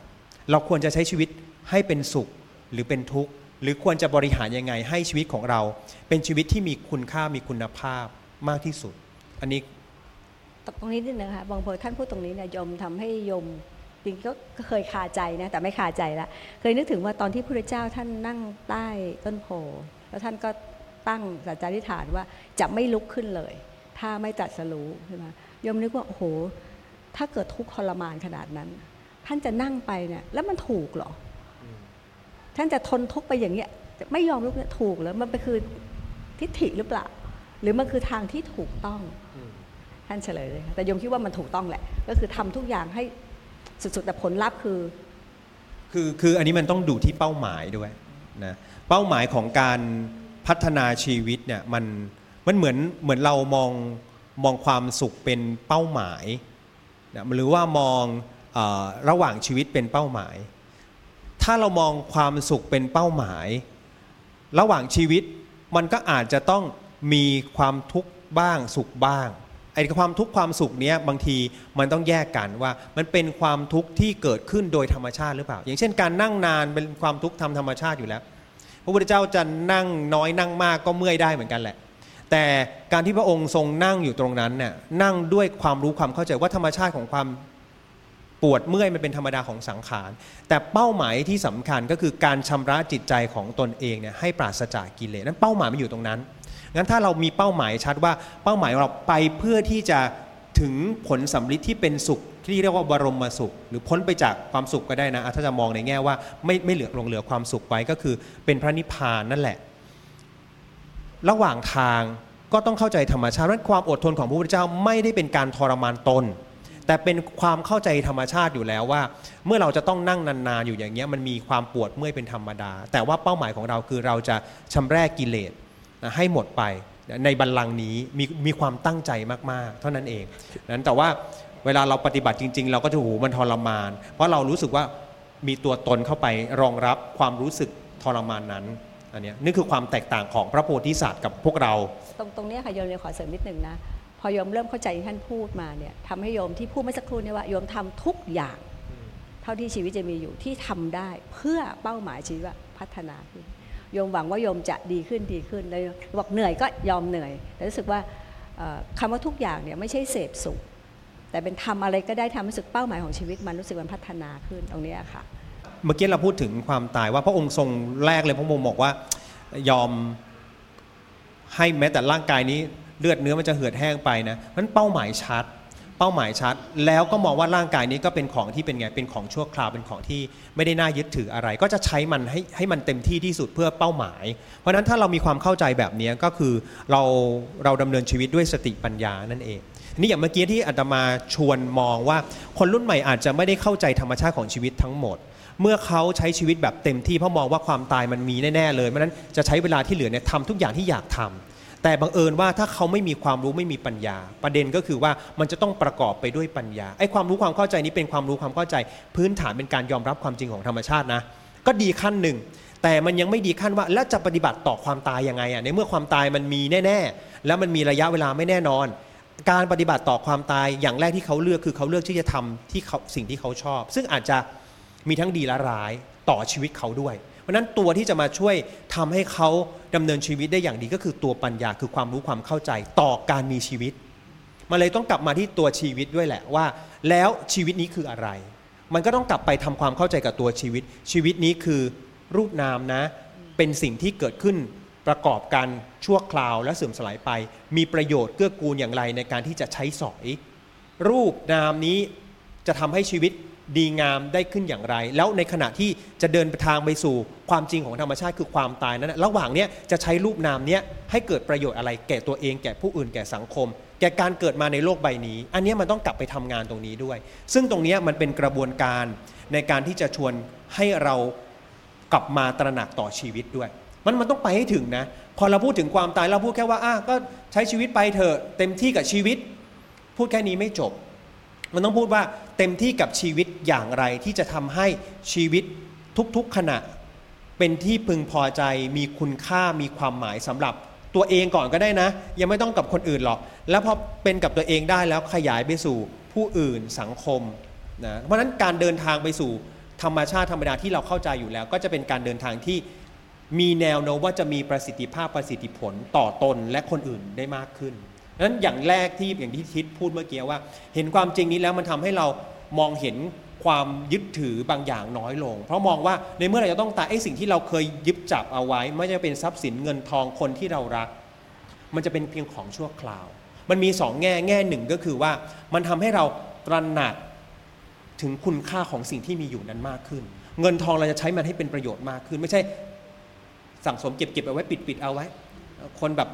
เราควรจะใช้ชีวิตให้เป็นสุขหรือเป็นทุกข์หรือควรจะบริหารยังไงให้ชีวิตของเรา เป็นชีวิตที่มีคุณค่ามีคุณภาพมากที่สุด อันนี้ตรงนี้นิดนึงค่ะบางพอท่านพูดตรงนี้เนี่ยโยมทำให้โยม จริงก็เคยคาใจนะแต่ไม่คาใจละเคยนึกถึงว่าตอนที่พระเจ้าท่านนั่งใต้ต้นโพแล้วท่านก็ตั้งสัจจาธิษฐานว่าจะไม่ลุกขึ้นเลย ถ้าไม่ตรัสรู้ใช่ไหมโยมนึกว่าโอ้โห ถ้าเกิดทุกข์ทรมานขนาดนั้น ท่านจะนั่งไปเนี่ยแล้วมันถูกเหรออท่านจะทนทุกข์ไปอย่างเงี้ยจะไม่ยอมลุกเนี่ยถูกเหรอมันเป็นคือทิฏฐิหรือเปล่า หรือมันคือทางที่ถูกต้องท่านเฉลยเลยค่ะแต่โยมคิดว่ามันถูกต้องแหละ ก็คือทำทุกอย่างให้ สุดๆ แต่ผลลัพธ์คือ คือคืออันนี้มันต้องดูที่เป้าหมายด้วยนะเป้าหมายของการพัฒนาชีวิตเนี่ยมันมันเหมือนเหมือนเรามองมองความสุขเป็นเป้าหมายนะหรือว่ามองอระหว่างชีวิตเป็นเป้าหมาย ถ้าเรามองความสุขเป็นเป้าหมาย ระหว่างชีวิตมันก็อาจจะต้องมีความทุกข์บ้างสุขบ้าง ไอ้ความทุกข์ความสุขเนี้ยบางทีมันต้องแยกกันว่ามันเป็นความทุกข์ที่เกิดขึ้นโดยธรรมชาติหรือเปล่า อย่างเช่นการนั่งนานเป็นความทุกข์ทำธรรมชาติอยู่แล้ว พระพุทธเจ้าจะนั่งน้อยนั่งมากก็เมื่อยได้เหมือนกันแหละ แต่การที่พระองค์ทรงนั่งอยู่ตรงนั้นเนี่ยนั่งด้วยความรู้ความเข้าใจว่าธรรมชาติของความปวดเมื่อยมันเป็นธรรมดาของสังขาร แต่เป้าหมายที่สำคัญก็คือการชำระจิตใจของตนเองเนี่ยให้ปราศจากกิเลสนั้นเป้าหมายมันอยู่ตรงนั้น งั้นถ้าเรามีเป้าหมายชัดว่าเป้าหมายเราไปเพื่อที่จะถึงผลสำลิดที่เป็นสุขที่เรียกว่าบรมสุข หรือพ้นไปจากความสุขก็ได้นะ ถ้าจะมองในแง่ว่าไม่ไม่เหลือลงเหลือความสุขไว้ก็คือ เป็นพระนิพพานนั่นแหละ ระหว่างทางก็ต้องเข้าใจธรรมชาติเพราะฉะนั้นความอดทนของพระพุทธเจ้าไม่ได้เป็นการทรมานตน แต่เป็นความเข้าใจธรรมชาติอยู่แล้วว่า เมื่อเราจะต้องนั่งนานๆอยู่อย่างเงี้ยมันมีความปวดเมื่อยเป็นธรรมดา แต่ว่าเป้าหมายของเราคือเราจะชำรกกิเลส ให้หมดไปในบัลลังก์นี้มีมีความตั้งใจมาก ๆ เท่านั้นเองนั้นแต่ว่าเวลาเราปฏิบัติจริง ๆ เราก็จะโหมันทรมาน เพราะเรารู้สึกว่ามีตัวตนเข้าไปรองรับความรู้สึกทรมานนั้นอันนี้นี่คือความแตกต่างของพระโพธิสัตว์กับพวกเรา ตรงตรงนี้ค่ะโยมเลยขอเสริมนิดนึงนะพอโยมเริ่มเข้าใจที่ท่านพูดมาเนี่ยทำให้โยมที่พูดเมื่อสักครู่เนี่ยว่าโยมทำทุกอย่าง เท่าที่ชีวิตจะมีอยู่ที่ทำได้เพื่อเป้าหมายชีวิตว่าพัฒนาขึ้น โยมหวังว่าโยมจะดีขึ้นดีขึ้นเลยบอกเหนื่อยก็ยอมเหนื่อย แต่รู้สึกว่าคำว่าทุกอย่างเนี่ยไม่ใช่เสพสุข แต่เป็นทำอะไรก็ได้ทำรู้สึกเป้าหมายของชีวิต มันรู้สึกมันพัฒนาขึ้นตรงนี้ค่ะ เมื่อกี้เราพูดถึงความตายว่าพระองค์ทรงแรกเลยพระองค์บอกว่ายอมให้แม้แต่ร่างกายนี้เลือดเนื้อมันจะเหือดแห้งไปนะนั้นเป้าหมายชัด เป้าหมายชัด แล้วก็มองว่าร่างกายนี้ก็เป็นของที่เป็นไงเป็นของชั่วคราวเป็นของที่ไม่ได้น่ายึดถืออะไร ก็จะใช้มันให้ให้มันเต็มที่ที่สุดเพื่อเป้าหมาย เพราะนั้นถ้าเรามีความเข้าใจแบบนี้ก็คือเราเราดำเนินชีวิตด้วยสติปัญญานั่นเองนี่อย่างเมื่อกี้ที่อาตมาชวนมองว่า คนรุ่นใหม่อาจจะไม่ได้เข้าใจธรรมชาติของชีวิตทั้งหมด เมื่อเขาใช้ชีวิตแบบเต็มที่เพราะมองว่าความตายมันมีแน่ๆเลยเพราะนั้นจะใช้เวลาที่เหลือเนี่ยทำทุกอย่างที่อยากทำ แต่บังเอิญว่าถ้าเขาไม่มีความรู้ไม่มีปัญญา ประเด็นก็คือว่ามันจะต้องประกอบไปด้วยปัญญาไอ้ความรู้ความเข้าใจนี้เป็นความรู้ความเข้าใจ พื้นฐานเป็นการยอมรับความจริงของธรรมชาตินะ ก็ดีขั้นหนึ่ง แต่มันยังไม่ดีขั้นว่าแล้วจะปฏิบัติต่อความตายยังไงอะในเมื่อความตายมันมีแน่ๆ แล้วมันมีระยะเวลาไม่แน่นอน การปฏิบัติต่อความตายอย่างแรกที่เขาเลือกคือเขาเลือกที่จะทำที่เขาสิ่งที่เขาชอบ ซึ่งอาจจะมีทั้งดีและร้ายต่อชีวิตเขาด้วย เพราะนั้นตัวที่จะมาช่วยทำให้เขาดำเนินชีวิตได้อย่างดีก็คือตัวปัญญาคือความรู้ความเข้าใจต่อการมีชีวิตมันเลยต้องกลับมาที่ตัวชีวิตด้วยแหละว่า แล้วชีวิตนี้คืออะไร มันก็ต้องกลับไปทำความเข้าใจกับตัวชีวิต ชีวิตนี้คือรูปนามนะ เป็นสิ่งที่เกิดขึ้นประกอบกันชั่วคราวและเสื่อมสลายไป มีประโยชน์เกื้อกูลอย่างไรในการที่จะใช้สอย รูปนามนี้จะทำให้ชีวิต ดีงามได้ขึ้นอย่างไร แล้วในขณะที่จะเดินทางไปสู่ความจริงของธรรมชาติคือความตายนั้นระหว่างนี้จะใช้รูปนามนี้ให้เกิดประโยชน์อะไรแก่ตัวเอง แก่ผู้อื่นแก่สังคม แก่การเกิดมาในโลกใบนี้ อันนี้มันต้องกลับไปทำงานตรงนี้ด้วย ซึ่งตรงนี้มันเป็นกระบวนการในการที่จะชวนให้เรากลับมาตระหนักต่อชีวิตด้วย มันมันต้องไปให้ถึงนะพอเราพูดถึงความตายเราพูดแค่ว่าอะก็ใช้ชีวิตไปเถอะเต็มที่กับชีวิต พูดแค่นี้ไม่จบ มันต้องพูดว่า เต็มที่กับชีวิตอย่างไรที่จะทำให้ชีวิตทุกๆขณะ เป็นที่พึงพอใจมีคุณค่ามีความหมายสำหรับตัวเองก่อนก็ได้นะ ยังไม่ต้องกับคนอื่นหรอก แล้วพอเป็นกับตัวเองได้แล้วขยายไปสู่ผู้อื่นสังคมนะเพราะฉะนั้นการเดินทางไปสู่ธรรมชาติธรรมดาที่เราเข้าใจอยู่แล้ว ก็จะเป็นการเดินทางที่มีแนวโน้มว่าจะมีประสิทธิภาพประสิทธิผลต่อตนและคนอื่นได้มากขึ้น นั้นอย่างแรกที่อย่างที่ทิศพูดเมื่อกี้ว่า เห็นความจริงนี้แล้วมันทำให้เรามองเห็นความยึดถือบางอย่างน้อยลง เพราะมองว่าในเมื่อเราจะต้องตายไอ้สิ่งที่เราเคยยึดจับเอาไว้ ไม่จะเป็นทรัพย์สินเงินทองคนที่เรารัก มันจะเป็นเพียงของชั่วคราว มันมีสองแง่แง่หนึ่งก็คือว่ามันทำให้เราตระหนักถึงคุณค่าของสิ่งที่มีอยู่นั้นมากขึ้น เงินทองเราจะใช้มันให้เป็นประโยชน์มากขึ้น ไม่ใช่สั่งสมเก็บเก็บเอาไว้ปิดปิดเอาไว้ คนแบบ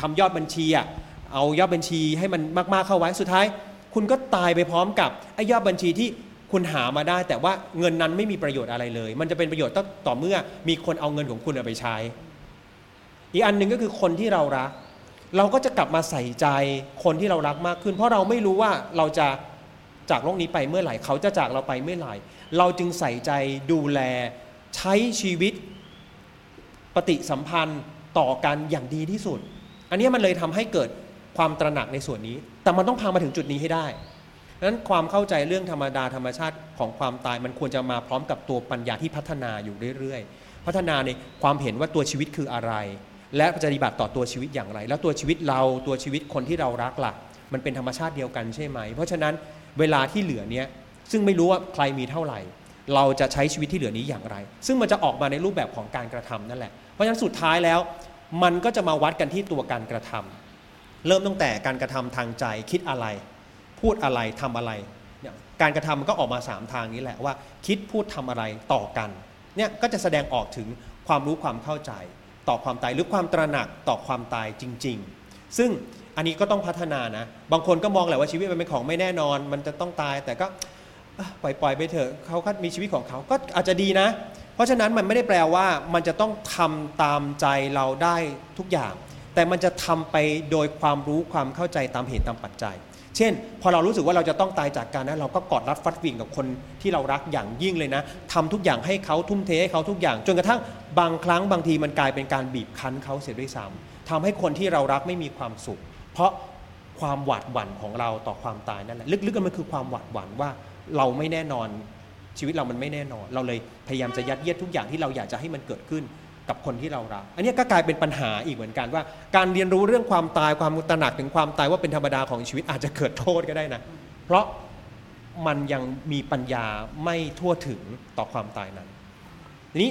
ทำยอดบัญชีอะ เอายอดบัญชีให้มันมากๆเข้าไว้สุดท้าย คุณก็ตายไปพร้อมกับไอ้ยอดบัญชีที่คุณหามาได้ แต่ว่าเงินนั้นไม่มีประโยชน์อะไรเลย มันจะเป็นประโยชน์ต่อเมื่อมีคนเอาเงินของคุณไปใช้ อีกอันหนึ่งก็คือคนที่เรารัก เราก็จะกลับมาใส่ใจคนที่เรารักมากขึ้น เพราะเราไม่รู้ว่าเราจะจากโลกนี้ไปเมื่อไหร่เขาจะจากเราไปเมื่อไหร่ เราจึงใส่ใจดูแลใช้ชีวิตปฏิสัมพันธ์ต่อกันอย่างดีที่สุด อันนี้มันเลยทำให้เกิด ความตระหนักในส่วนนี้ แต่มันต้องพามาถึงจุดนี้ให้ได้ดังนั้นความเข้าใจเรื่องธรรมดาธรรมชาติของความตายมันควรจะมาพร้อมกับตัวปัญญาที่พัฒนาอยู่เรื่อยๆ พัฒนาในความเห็นว่าตัวชีวิตคืออะไร และปฏิบัติต่อตัวชีวิตอย่างไร แล้วตัวชีวิตเราตัวชีวิตคนที่เรารักล่ะ มันเป็นธรรมชาติเดียวกันใช่ไหม เพราะฉะนั้นเวลาที่เหลือเนี้ยซึ่งไม่รู้ว่าใครมีเท่าไหร่ เราจะใช้ชีวิตที่เหลือนี้อย่างไร ซึ่งมันจะออกมาในรูปแบบของการกระทำนั่นแหละเพราะฉะนั้นสุดท้ายแล้ว มันก็จะมาวัดกันที่ตัวการกระทำ เริ่มตั้งแต่การกระทำทางใจคิดอะไร พูดอะไรทำอะไรเนี่ยการกระทำมันก็ออกมา 3 ทางนี้แหละว่า คิดพูดทำอะไรต่อกันเนี่ยก็จะแสดงออกถึงความรู้ความเข้าใจ ต่อความตายหรือความตระหนักต่อความตายจริง ๆ ซึ่งอันนี้ก็ต้องพัฒนานะ บางคนก็มองแหละว่าชีวิตมันเป็นของไม่แน่นอน มันจะต้องตายแต่ก็ปล่อยปล่อยไปเถอะเขาก็มีชีวิตของเขาก็อาจจะดีนะ เพราะฉะนั้นมันไม่ได้แปลว่ามันจะต้องทำตามใจเราได้ทุกอย่าง แต่มันจะทำไปโดยความรู้ความเข้าใจตามเหตุตามปัจจัย เช่น พอเรารู้สึกว่าเราจะต้องตายจากการนั้นเราก็กอดรัดฟัดวิ่งกับคนที่เรารักอย่างยิ่งเลยนะทำทุกอย่างให้เขาทุ่มเทให้เขาทุกอย่าง จนกระทั่งบางครั้งบางทีมันกลายเป็นการบีบคั้นเขาเสียด้วยซ้ำทำให้คนที่เรารักไม่มีความสุข เพราะความหวาดหวั่นของเราต่อความตายนั่นแหละลึกๆกันมันคือความหวาดหวั่นว่าเราไม่แน่นอนชีวิตเรามันไม่แน่นอน เราเลยพยายามจะยัดเยียดทุกอย่างที่เราอยากจะให้มันเกิดขึ้น กับคนที่เรารัก อันนี้ก็กลายเป็นปัญหาอีกเหมือนกันว่า การเรียนรู้เรื่องความตายความตระหนักถึงความตายว่าเป็นธรรมดาของชีวิตอาจจะเกิดโทษก็ได้นะ เพราะมันยังมีปัญญาไม่ทั่วถึงต่อความตายนั้นนี้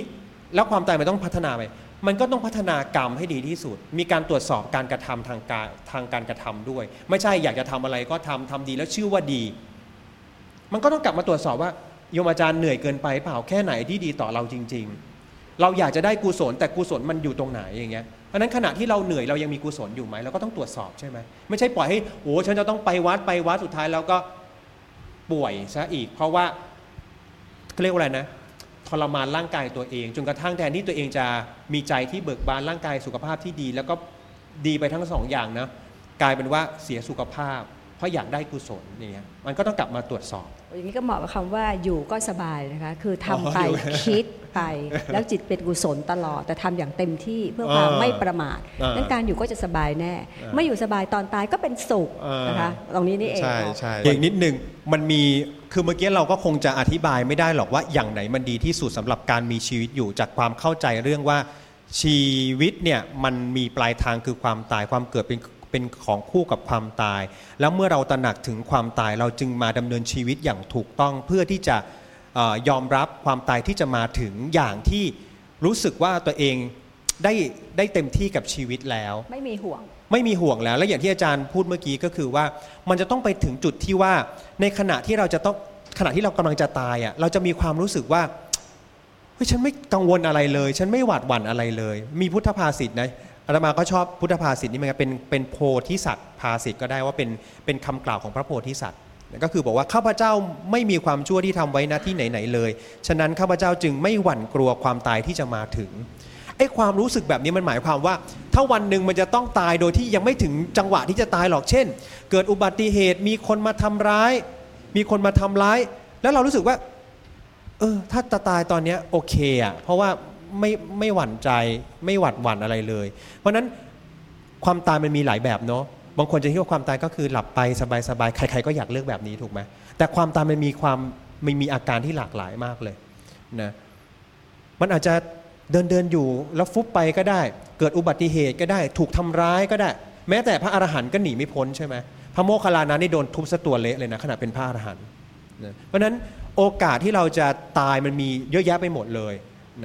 แล้วความตายมันต้องพัฒนาไป มันก็ต้องพัฒนากรรมให้ดีที่สุด มีการตรวจสอบการกระทำทางการทางการกระทำด้วย ไม่ใช่อยากจะทำอะไรก็ทำทำดีแล้วชื่อว่าดี มันก็ต้องกลับมาตรวจสอบว่าโยมอาจารย์เหนื่อยเกินไปเปล่าแค่ไหนที่ดีต่อเราจริง ๆ เราอยากจะได้กุศลแต่กุศลมันอยู่ตรงไหนอย่างเงี้ยเพราะฉะนั้นขณะที่เราเหนื่อยเรายังมีกุศลอยู่ไหมเราก็ต้องตรวจสอบใช่ไหมไม่ใช่ปล่อยให้โอ้ฉันจะต้องไปวัดไปวัดสุดท้ายแล้วก็ป่วยซะอีก เพราะว่าเรียกว่าอะไรนะทรมานร่างกายตัวเอง จนกระทั่งแทนที่ตัวเองจะมีใจที่เบิกบานร่างกายสุขภาพที่ดี แล้วก็ดีไปทั้งสองอย่างนะกลายเป็นว่าเสียสุขภาพ เพราะอยากได้กุศลอย่างเงี้ยมันก็ต้องกลับมาตรวจสอบ อย่างนี้ก็เหมาะกับคำว่าอยู่ก็สบายนะคะ คือทำไปอ๋ออยู่คิดไป แล้วจิตเป็นกุศลตลอด แต่ทำอย่างเต็มที่เพื่อความอ่าไม่ประมาทอ่านั้นการอยู่ก็จะสบายแน่อ่าเมื่ออยู่สบายตอนตายก็เป็นสุขอ่านนะคะตรงนี้นี่เองใช่เนาะใช่อีกนิดหนึ่งมันมีคือเมื่อกี้เราก็คงจะอธิบายไม่ได้หรอกว่าอย่างไหนมันดีที่สุดสำหรับการมีชีวิตอยู่จากความเข้าใจเรื่องว่าชีวิตเนี่ยมันมีปลายทางคือความตายความเกิดเป็น เป็นของคู่กับความตาย แล้วเมื่อเราตระหนักถึงความตายเราจึงมาดำเนินชีวิตอย่างถูกต้องเพื่อที่จะเออยอมรับความตายที่จะมาถึงอย่างที่รู้สึกว่าตัวเองได้ได้เต็มที่กับชีวิตแล้ว ไม่มีห่วง ไม่มีห่วงแล้ว และอย่างที่อาจารย์พูดเมื่อกี้ก็คือว่า มันจะต้องไปถึงจุดที่ว่าในขณะที่เราจะต้องขณะที่เรากำลังจะตายอะเราจะมีความรู้สึกว่าเฮ้ยฉันไม่กังวลอะไรเลย ฉันไม่หวาดหวั่นอะไรเลย มีพุทธภาษิตนะ อาตมาก็ชอบพุทธภาษิตนี่เหมือนกันเป็นเป็นโพธิสัตว์ภาษิตก็ได้ว่าเป็นเป็นคำกล่าวของพระโพธิสัตว์ก็คือบอกว่าข้าพเจ้าไม่มีความชั่วที่ทำไว้น้าที่ไหนๆเลย ฉะนั้นข้าพเจ้าจึงไม่หวั่นกลัวความตายที่จะมาถึงไอ้ความรู้สึกแบบนี้มันหมายความว่า ถ้าวันหนึ่งมันจะต้องตายโดยที่ยังไม่ถึงจังหวะที่จะตายหรอกเช่น เกิดอุบัติเหตุมีคนมาทำร้าย มีคนมาทำร้าย แล้วเรารู้สึกว่า เออ ถ้าจะตายตอนเนี้ยโอเคอะเพราะว่า ไม่ไม่หวั่นใจ ไม่หวัดหวั่นอะไรเลย เพราะนั้นความตายมันมีหลายแบบเนาะบางคนจะคิดว่าความตายก็คือหลับไปสบายๆใคร ๆ ก็อยากเลือกแบบนี้ถูกไหมแต่ความตายมันมีความมันมีอาการที่หลากหลายมากเลยนะมันอาจจะเดินเดินอยู่แล้วฟุบไปก็ได้ เกิดอุบัติเหตุก็ได้ ถูกทำร้ายก็ได้ แม้แต่พระอรหันต์ก็หนีไม่พ้นใช่ไหมพระโมคคัลลานะนี่โดนทุบซะตัวเละเลยนะขณะเป็นพระอรหันต์เพราะนั้นโอกาสที่เราจะตายมันมีเยอะแยะไปหมดเลย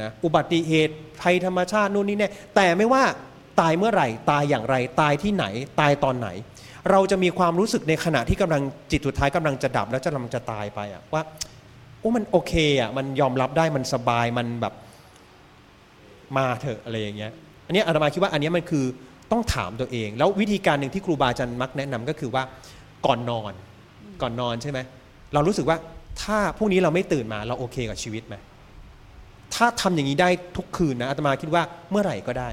นะอุบัติเหตุภัยธรรมชาตินู่นนี่เนี่ยแต่ไม่ว่าตายเมื่อไหร่ ตายอย่างไร ตายที่ไหน ตายตอนไหน เราจะมีความรู้สึกในขณะที่กำลังจิตสุดท้ายกำลังจะดับแล้วจะกำลังจะตายไปอะว่าโอ้มันโอเคอะมันยอมรับได้มันสบายมันแบบมาเถอะอะไรอย่างเงี้ยอันนี้อาตมาคิดว่าอันนี้มันคือต้องถามตัวเอง แล้ววิธีการหนึ่งที่ครูบาอาจารย์มักแนะนำก็คือว่าก่อนนอนก่อนนอนใช่ไหมเรารู้สึกว่าถ้าพรุ่งนี้เราไม่ตื่นมาเราโอเคกับชีวิตไหม ถ้าทำอย่างนี้ได้ทุกคืนนะอาตมาคิดว่าเมื่อไหร่ก็ได้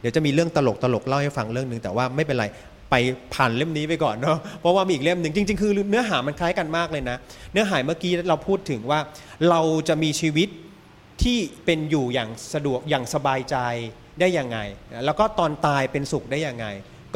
เดี๋ยวจะมีเรื่องตลกตลกเล่าให้ฟังเรื่องหนึ่งแต่ว่าไม่เป็นไรไปผ่านเล่มนี้ไปก่อนเนาะเพราะว่ามีอีกเล่มหนึ่งจริง ๆ คือเนื้อหามันคล้ายกันมากเลยนะ เนื้อหาเมื่อกี้เราพูดถึงว่า เราจะมีชีวิตที่เป็นอยู่อย่างสะดวกอย่างสบายใจได้ยังไง แล้วก็ตอนตายเป็นสุขได้ยังไง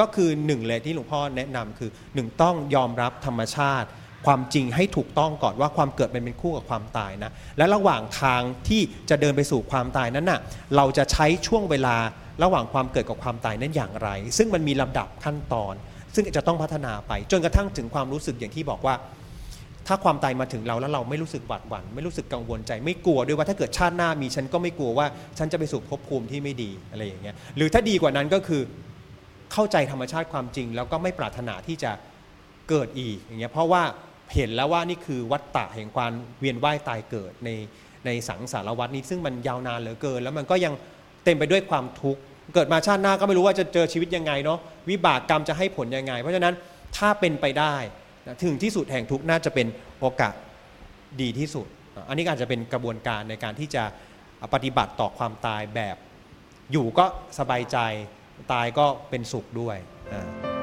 ก็คือหนึ่งเลยที่หลวงพ่อแนะนำคือหนึ่งต้องยอมรับธรรมชาติ ความจริงให้ถูกต้องก่อนว่าความเกิดมันเป็นคู่กับความตายนะ และระหว่างทางที่จะเดินไปสู่ความตายนั้นน่ะเราจะใช้ช่วงเวลาระหว่างความเกิดกับความตายนั้นอย่างไร ซึ่งมันมีลำดับขั้นตอน ซึ่งจะต้องพัฒนาไป จนกระทั่งถึงความรู้สึกอย่างที่บอกว่า ถ้าความตายมาถึงเราแล้วเราไม่รู้สึกหวาดหวั่นไม่รู้สึกกังวลใจ ไม่กลัวด้วยว่าถ้าเกิดชาติหน้ามีฉันก็ไม่กลัวว่า ฉันจะไปสู่ภพภูมิที่ไม่ดีอะไรอย่างเงี้ยหรือถ้าดีกว่านั้นก็คือเข้าใจธรรมชาติความจริง แล้วก็ไม่ปรารถนาที่จะเกิดอีกอย่างเงี้ยเพราะว่า เห็นแล้วว่านี่คือวัฏฏะแห่งความเวียนว่ายตายเกิดในในสังสารวัฏนี้ ซึ่งมันยาวนานเหลือเกิน แล้วมันก็ยังเต็มไปด้วยความทุกข์เกิดมาชาติหน้าก็ไม่รู้ว่าจะเจอชีวิตยังไงเนาะวิบากกรรมจะให้ผลยังไง เพราะฉะนั้นถ้าเป็นไปได้นะถึงที่สุดแห่งทุกข์น่าจะเป็นโอกาสดีที่สุด อันนี้อาจจะเป็นกระบวนการในการที่จะปฏิบัติต่อความตายแบบ อยู่ก็สบายใจตายก็เป็นสุขด้วยอ่า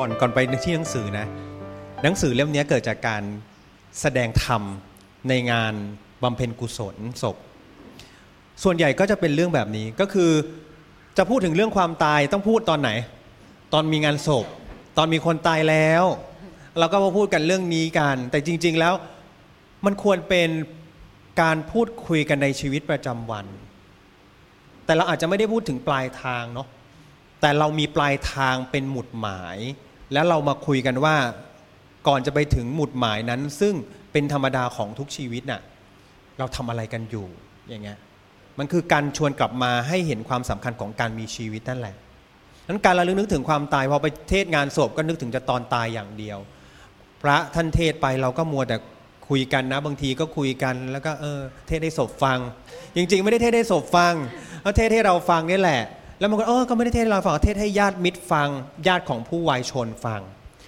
ก่อนก่อนไปที่หนังสือนะ หนังสือเล่มนี้เกิดจากการแสดงธรรมในงานบำเพ็ญกุศลศพ ส่วนใหญ่ก็จะเป็นเรื่องแบบนี้ก็คือจะพูดถึงเรื่องความตายต้องพูดตอนไหน ตอนมีงานศพ ตอนมีคนตายแล้วเราก็มาพูดกันเรื่องนี้กัน แต่จริง ๆแล้วมันควรเป็นการพูดคุยกันในชีวิตประจำวัน แต่เราอาจจะไม่ได้พูดถึงปลายทางเนาะแต่เรามีปลายทางเป็นหมุดหมาย แล้วเรามาคุยกันว่าก่อนจะไปถึงหมุดหมายนั้น ซึ่งเป็นธรรมดาของทุกชีวิตน่ะเราทำอะไรกันอยู่อย่างเงี้ยมันคือการชวนกลับมาให้เห็นความสำคัญของการมีชีวิตนั่นแหละนั้นการระลึกนึกถึงความตายพอไปเทศงานศพก็นึกถึงจะตอนตายอย่างเดียว พระท่านเทศไปเราก็มัวแต่คุยกันนะ บางทีก็คุยกันแล้วก็เออเทศให้ศพฟัง จริง ๆ ไม่ได้เทศให้ศพฟังเทศให้เราฟังนี่แหละ แล้วมันก็เออก็ไม่ได้เทศให้เราฟังเทศให้ญาติมิตรฟัง ญาติของผู้วายชนฟัง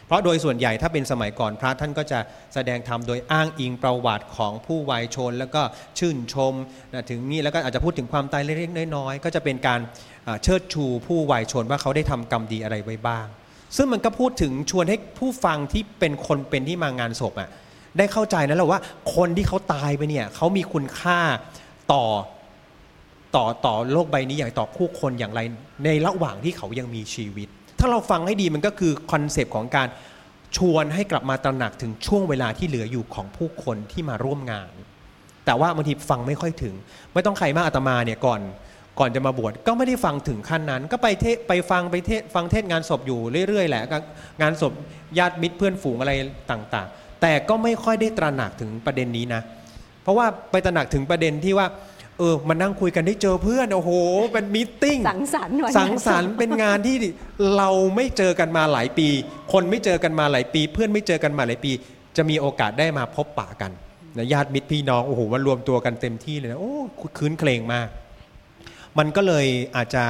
เพราะโดยส่วนใหญ่ถ้าเป็นสมัยก่อนพระท่านก็จะแสดงธรรมโดยอ้างอิงประวัติของผู้วายชน แล้วก็ชื่นชมนะถึงนี้แล้วก็อาจจะพูดถึงความตายเล็กๆน้อยๆก็จะเป็นการเชิดชูผู้วายชนว่าเขาได้ทำกรรมดีอะไรไว้บ้าง ซึ่งมันก็พูดถึงชวนให้ผู้ฟังที่เป็นคนเป็นที่มางานศพอะได้เข้าใจนะแหละว่าคนที่เขาตายไปเนี่ยเขามีคุณค่าต่อ ต่อต่อโลกใบนี้อย่างต่อผู้คนอย่างไร ในระหว่างที่เขายังมีชีวิต ถ้าเราฟังให้ดีมันก็คือคอนเซปต์ของการชวนให้กลับมาตระหนักถึงช่วงเวลาที่เหลืออยู่ของผู้คนที่มาร่วมงาน แต่ว่าบางทีฟังไม่ค่อยถึง ไม่ต้องใครมากอาตมาเนี่ยก่อนก่อนจะมาบวชก็ไม่ได้ฟังถึงขั้นนั้น ก็ไปเทไปฟังไปเทฟังเทศงานศพอยู่เรื่อยๆแหละงานศพญาติมิตรเพื่อนฝูงอะไรต่างๆ แต่ก็ไม่ค่อยได้ตระหนักถึงประเด็นนี้นะ เพราะว่าไปตระหนักถึงประเด็นที่ว่า ออมานั่งคุยกันได้เจอเพื่อนโอ้โห เป็นมิ팅สังสรรค์สังสรรค์เป็นงานที่เราไม่เจอกันมาหลายปี คนไม่เจอกันมาหลายปี เพื่อนไม่เจอกันมาหลายปี จะมีโอกาสได้มาพบปะกันนะญาติมิตรพี่น้องโอ้โหมารวมตัวกันเต็มที่เลยนะโอ้คืนเคลงมาก มันก็เลยอาจจะ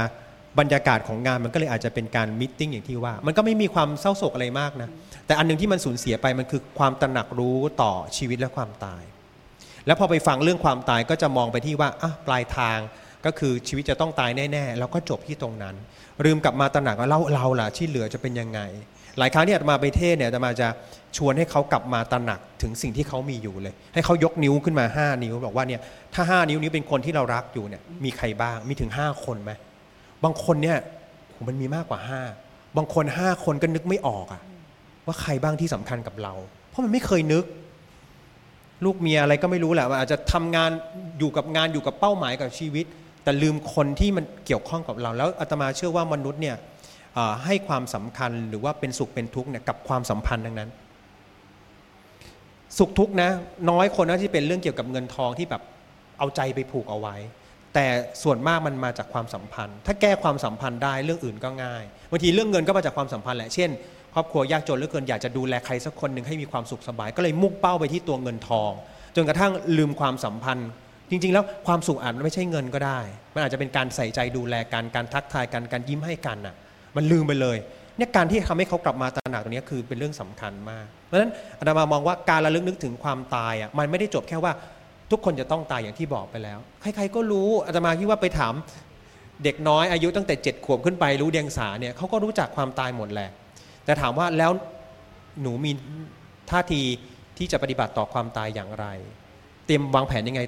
บรรยากาศของงานมันก็เลยอาจจะเป็นการมิ팅อย่างที่ว่า มันก็ไม่มีความเศร้าโศกอะไรมากนะแต่อันนึงที่มันสูญเสียไปมันคือความตระหนักรู้ต่อชีวิตและความตาย แล้วพอไปฟังเรื่องความตายก็จะมองไปที่ว่าอะปลายทางก็คือชีวิตจะต้องตายแน่ๆแล้วก็จบที่ตรงนั้น ลืมกลับมาตระหนักว่าเราเราล่ะที่เหลือจะเป็นยังไง หลายครั้งที่อาตมาไปเทศเนี่ยอาตมาจะชวนให้เขากลับมาตระหนักถึงสิ่งที่เขามีอยู่เลย ให้เขายกนิ้วขึ้นมา 5 นิ้ว บอกว่าเนี่ยถ้า 5 นิ้วนี้เป็นคนที่เรารักอยู่เนี่ยมีใครบ้างมีถึง 5 คนไหมบางคนเนี่ยมันมีมากกว่า 5 บางคน 5 คนก็นึกไม่ออกอะว่าใครบ้างที่สำคัญกับเรา เพราะมันไม่เคยนึก ลูกเมียอะไรก็ไม่รู้แหละอาจจะทำงานอยู่กับงานอยู่กับเป้าหมายกับชีวิต แต่ลืมคนที่มันเกี่ยวข้องกับเรา แล้วอาตมาเชื่อว่ามนุษย์เนี่ยให้ความสำคัญหรือว่าเป็นสุขเป็นทุกข์เนี่ยกับความสัมพันธ์ดังนั้น สุขทุกข์นะน้อยคนนะที่เป็นเรื่องเกี่ยวกับเงินทองที่แบบเอาใจไปผูกเอาไว้ แต่ส่วนมากมันมาจากความสัมพันธ์ ถ้าแก้ความสัมพันธ์ได้เรื่องอื่นก็ง่ายบางทีเรื่องเงินก็มาจากความสัมพันธ์แหละเช่น ครอบครัวยากจนเหลือเกินอยากจะดูแลใครสักคนหนึ่งให้มีความสุขสบาย ก็เลยมุ่งเป้าไปที่ตัวเงินทอง จนกระทั่งลืมความสัมพันธ์ จริง ๆ แล้วความสุขอาจไม่ใช่เงินก็ได้ มันอาจจะเป็นการใส่ใจดูแลกันการทักทายกันการยิ้มให้กันน่ะ มันลืมไปเลยเนี่ยการที่ทำให้เขากลับมาตระหนักตรงนี้คือเป็นเรื่องสำคัญมาก เพราะฉะนั้นอาตมามองว่าการระลึกนึกถึงความตายอะมันไม่ได้จบแค่ว่าทุกคนจะต้องตายอย่างที่บอกไปแล้ว ใครๆก็รู้อาตมาคิดว่าไปถามเด็กน้อยอายุตั้งแต่เจ็ดขวบขึ้นไปรู้เดียงสาเนี่ยเขาก็รู้จักความตายหมดแหละ แต่ถามว่าแล้วหนูมีท่าทีที่จะปฏิบัติต่อความตายอย่างไร เตรียมวางแผนยังไง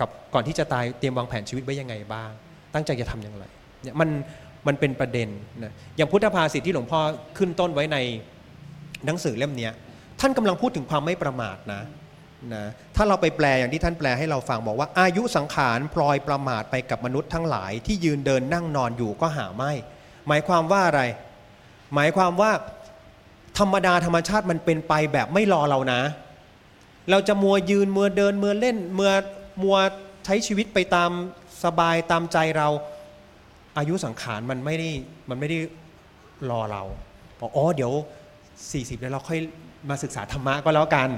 กับก่อนที่จะตายเตรียมวางแผนชีวิตไว้ยังไงบ้าง ตั้งใจจะทำอย่างไรเนี่ยมันมันเป็นประเด็นนะอย่างพุทธภาษิตที่หลวงพ่อขึ้นต้นไว้ในหนังสือเล่มนี้ท่านกำลังพูดถึงความไม่ประมาทนะนะถ้าเราไปแปลอย่างที่ท่านแปลให้เราฟังบอกว่า อายุสังขารพลอยประมาทไปกับมนุษย์ทั้งหลายที่ยืนเดินนั่งนอนอยู่ก็หาไม่ หมายความว่าอะไร หมายความว่าธรรมดาธรรมชาติมันเป็นไปแบบไม่รอเรานะ เราจะมัวยืนมัวเดินมัวเล่นมัวมัวใช้ชีวิตไปตามสบายตามใจเรา อายุสังขารมันไม่ได้มันไม่ได้รอเราบอกอ๋อเดี๋ยว 40 แล้วเราค่อยมาศึกษาธรรมะก็แล้วกัน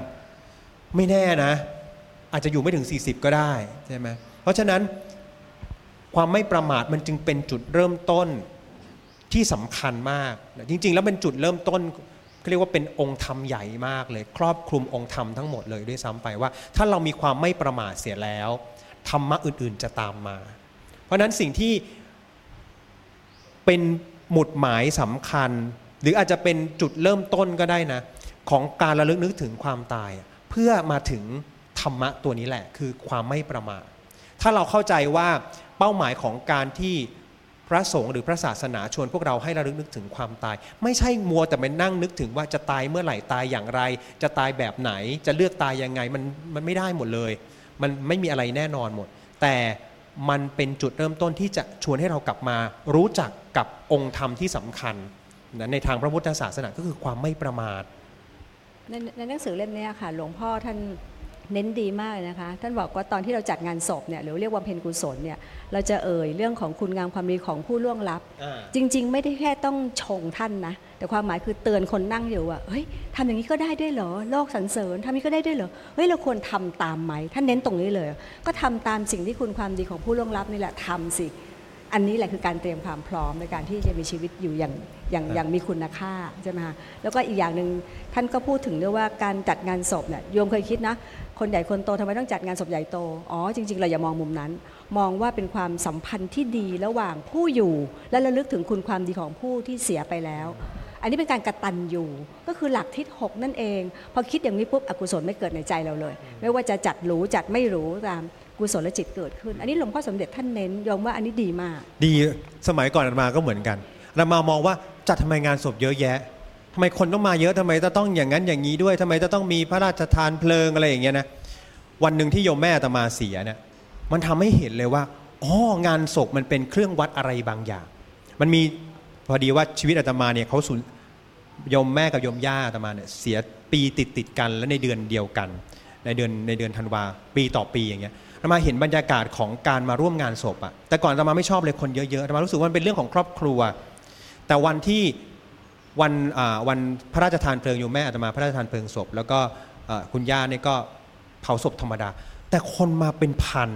ไม่แน่นะ อาจจะอยู่ไม่ถึง 40 ก็ได้ใช่ไหมเพราะฉะนั้นความไม่ประมาทมันจึงเป็นจุดเริ่มต้น ที่สำคัญมาก จริง ๆ แล้วเป็นจุดเริ่มต้นเรียกว่าเป็นองค์ธรรมใหญ่มากเลย ครอบคลุมองค์ธรรมทั้งหมดเลยด้วยซ้ำไปว่า ถ้าเรามีความไม่ประมาทเสียแล้วธรรมะอื่น ๆ จะตามมา เพราะนั้นสิ่งที่เป็นหมุดหมายสำคัญ หรืออาจจะเป็นจุดเริ่มต้นก็ได้นะ ของการระลึกนึกถึงความตาย เพื่อมาถึงธรรมะตัวนี้แหละ คือความไม่ประมาทถ้าเราเข้าใจว่าเป้าหมายของการที่ พระสงฆ์หรือพระศาสนาชวนพวกเราให้ระลึกนึกถึงความตาย ไม่ใช่มัวแต่ไปนั่งนึกถึงว่าจะตายเมื่อไหร่ตายอย่างไร จะตายแบบไหนจะเลือกตายยังไงมันมันไม่ได้หมดเลย มันไม่มีอะไรแน่นอนหมด แต่มันเป็นจุดเริ่มต้นที่จะชวนให้เรากลับมารู้จักกับองค์ธรรมที่สำคัญนะในทางพระพุทธศาสนาก็คือความไม่ประมาทในในหนังสือเล่มนี้ค่ะ หลวงพ่อท่าน เน้นดีมากเลยนะคะท่านบอกว่าตอนที่เราจัดงานศพเนี่ยหรือเรียกว่าเพนกุศลเนี่ยเราจะเอ่ยเรื่องของคุณงามความดีของผู้ล่วงลับ จริง ๆ ไม่ได้แค่ต้องชงท่านนะแต่ความหมายคือเตือนคนนั่งอยู่ว่าเฮ้ยทำอย่างนี้ก็ได้ด้วยเหรอโลกสรรเสริญทำอย่างนี้ก็ได้ด้วยเหรอเฮ้ยเราควรทำตามไหมท่านเน้นตรงนี้เลย ก็ทำตามสิ่งที่คุณความดีของผู้ล่วงลับนี่แหละทำสิ อันนี้แหละคือการเตรียมความพร้อมในการที่จะมีชีวิตอยู่อย่างอย่างอย่างมีคุณค่าใช่ไหมคะแล้วก็อีกอย่างหนึ่งท่านก็พูดถึงเรื่องว่าการจัดงานศพเนี่ยโยมเคยคิดนะ คนใหญ่คนโตทำไมต้องจัดงานศพใหญ่โต อ๋อ จริง ๆ เราอย่ามองมุมนั้น มองว่าเป็นความสัมพันธ์ที่ดีระหว่างผู้อยู่ และระลึกถึงคุณความดีของผู้ที่เสียไปแล้ว อันนี้เป็นการกระตันอยู่ ก็คือหลักทิศหกนั่นเอง พอคิดอย่างนี้ปุ๊บอกุศลไม่เกิดในใจเราเลย ไม่ว่าจะจัดหรูจัดไม่หรูตามกุศลจิตเกิดขึ้น อันนี้หลวงพ่อสมเด็จท่านเน้นยอมว่าอันนี้ดีมาก ดีสมัยก่อนอามาก็เหมือนกันอามามองว่าจัดทำไมงานศพเยอะแยะ ทำไมคนต้องมาเยอะทำไมจะต้องอย่างนั้นอย่างนี้ด้วยทำไมจะต้องมีพระราชทานเพลิงอะไรอย่างเงี้ยนะวันหนึ่งที่โยมแม่ตมาเสียเนี่ยมันทำให้เห็นเลยว่าอ๋องานศพมันเป็นเครื่องวัดอะไรบางอย่าง มันมีพอดีว่าชีวิตอาตมาเนี่ยเขาสูญโยมแม่กับโยมย่าอาตมาเนี่ยเสียปีติดติดกันและในเดือนเดียวกัน ในเดือนในเดือนธันวาปีต่อปีอย่างเงี้ยอาตมาเห็นบรรยากาศของการมาร่วมงานศพอะแต่ก่อนอาตมาไม่ชอบเลยคนเยอะๆอาตมารู้สึกว่ามันเป็นเรื่องของครอบครัว แต่วันที่ วันวันพระราชทานเพลิงโยมแม่อาตมาพระราชทานเพลิงศพ แล้วก็คุณย่าเนี่ยก็เผาศพธรรมดา แต่คนมาเป็นพัน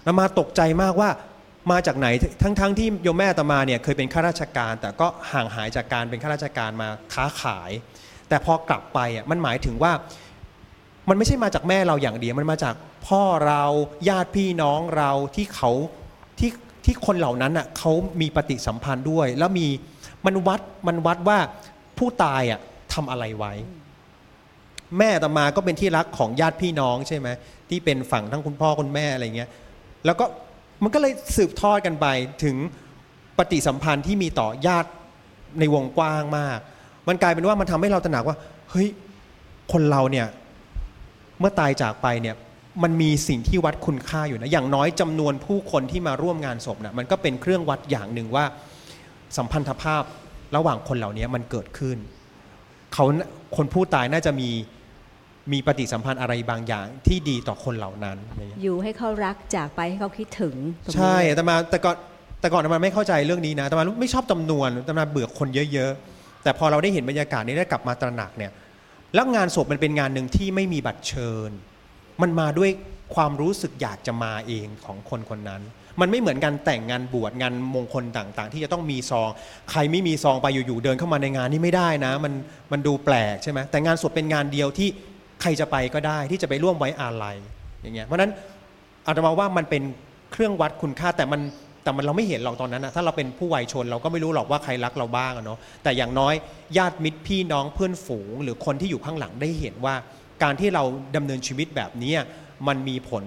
อาตมาตกใจมากว่ามาจากไหนทั้งๆที่โยมแม่อาตมาเนี่ยเคยเป็นข้าราชการ แต่ก็ห่างหายจากการเป็นข้าราชการมาค้าขาย แต่พอกลับไปอะมันหมายถึงว่ามันไม่ใช่มาจากแม่เราอย่างเดียวมันมาจากพ่อเราญาติพี่น้องเราที่เขาที่ที่คนเหล่านั้นอะเขามีปฏิสัมพันธ์ด้วย แล้วมี มันวัดมันวัดว่าผู้ตายอะทำอะไรไว้ แม่อาตมาก็เป็นที่รักของญาติพี่น้องใช่ไหมที่เป็นฝั่งทั้งคุณพ่อคุณแม่อะไรเงี้ยแล้วก็มันก็เลยสืบทอดกันไปถึงปฏิสัมพันธ์ที่มีต่อญาติในวงกว้างมาก มันกลายเป็นว่ามันทำให้เราตระหนักว่า เฮ้ย คนเราเนี่ย เมื่อตายจากไปเนี่ย มันมีสิ่งที่วัดคุณค่าอยู่นะ อย่างน้อยจำนวนผู้คนที่มาร่วมงานศพนะมันก็เป็นเครื่องวัดอย่างหนึ่งว่า สัมพันธภาพระหว่างคนเหล่านี้มันเกิดขึ้นเขาคนผู้ตายน่าจะมีมีปฏิสัมพันธ์อะไรบางอย่างที่ดีต่อคนเหล่านั้น อย่างเงี้ยอยู่ให้เขารักจากไปให้เขาคิดถึงตรงนี้ใช่แต่มาแต่ก่อนแต่ก่อนอาตมาไม่เข้าใจเรื่องนี้นะแต่มาไม่ชอบจำนวนแต่มาเบื่อคนเยอะ ๆ แต่พอเราได้เห็นบรรยากาศนี้ได้กลับมาตระหนักเนี่ยแล้วงานศพมันเป็นงานหนึ่งที่ไม่มีบัตรเชิญ มันมาด้วยความรู้สึกอยากจะมาเองของคนคนนั้น มันไม่เหมือนการแต่งงานบวชงานมงคลต่างๆ ที่จะต้องมีซอง ใครไม่มีซองไปอยู่ๆเดินเข้ามาในงานนี่ไม่ได้นะ มันมันดูแปลกใช่ไหมแต่งานศพเป็นงานเดียวที่ใครจะไปก็ได้ที่จะไปร่วมไว้อาลัยอย่างเงี้ยเพราะนั้นอาตมาว่ามันเป็นเครื่องวัดคุณค่าแต่มันแต่มันเราไม่เห็นหรอกตอนนั้นนะถ้าเราเป็นผู้วัยชนเราก็ไม่รู้หรอกว่าใครรักเราบ้างเนาะแต่อย่างน้อยญาติมิตรพี่น้องเพื่อนฝูง หรือคนที่อยู่ข้างหลังได้เห็นว่า การที่เราดำเนินชีวิตแบบนี้มันมีผล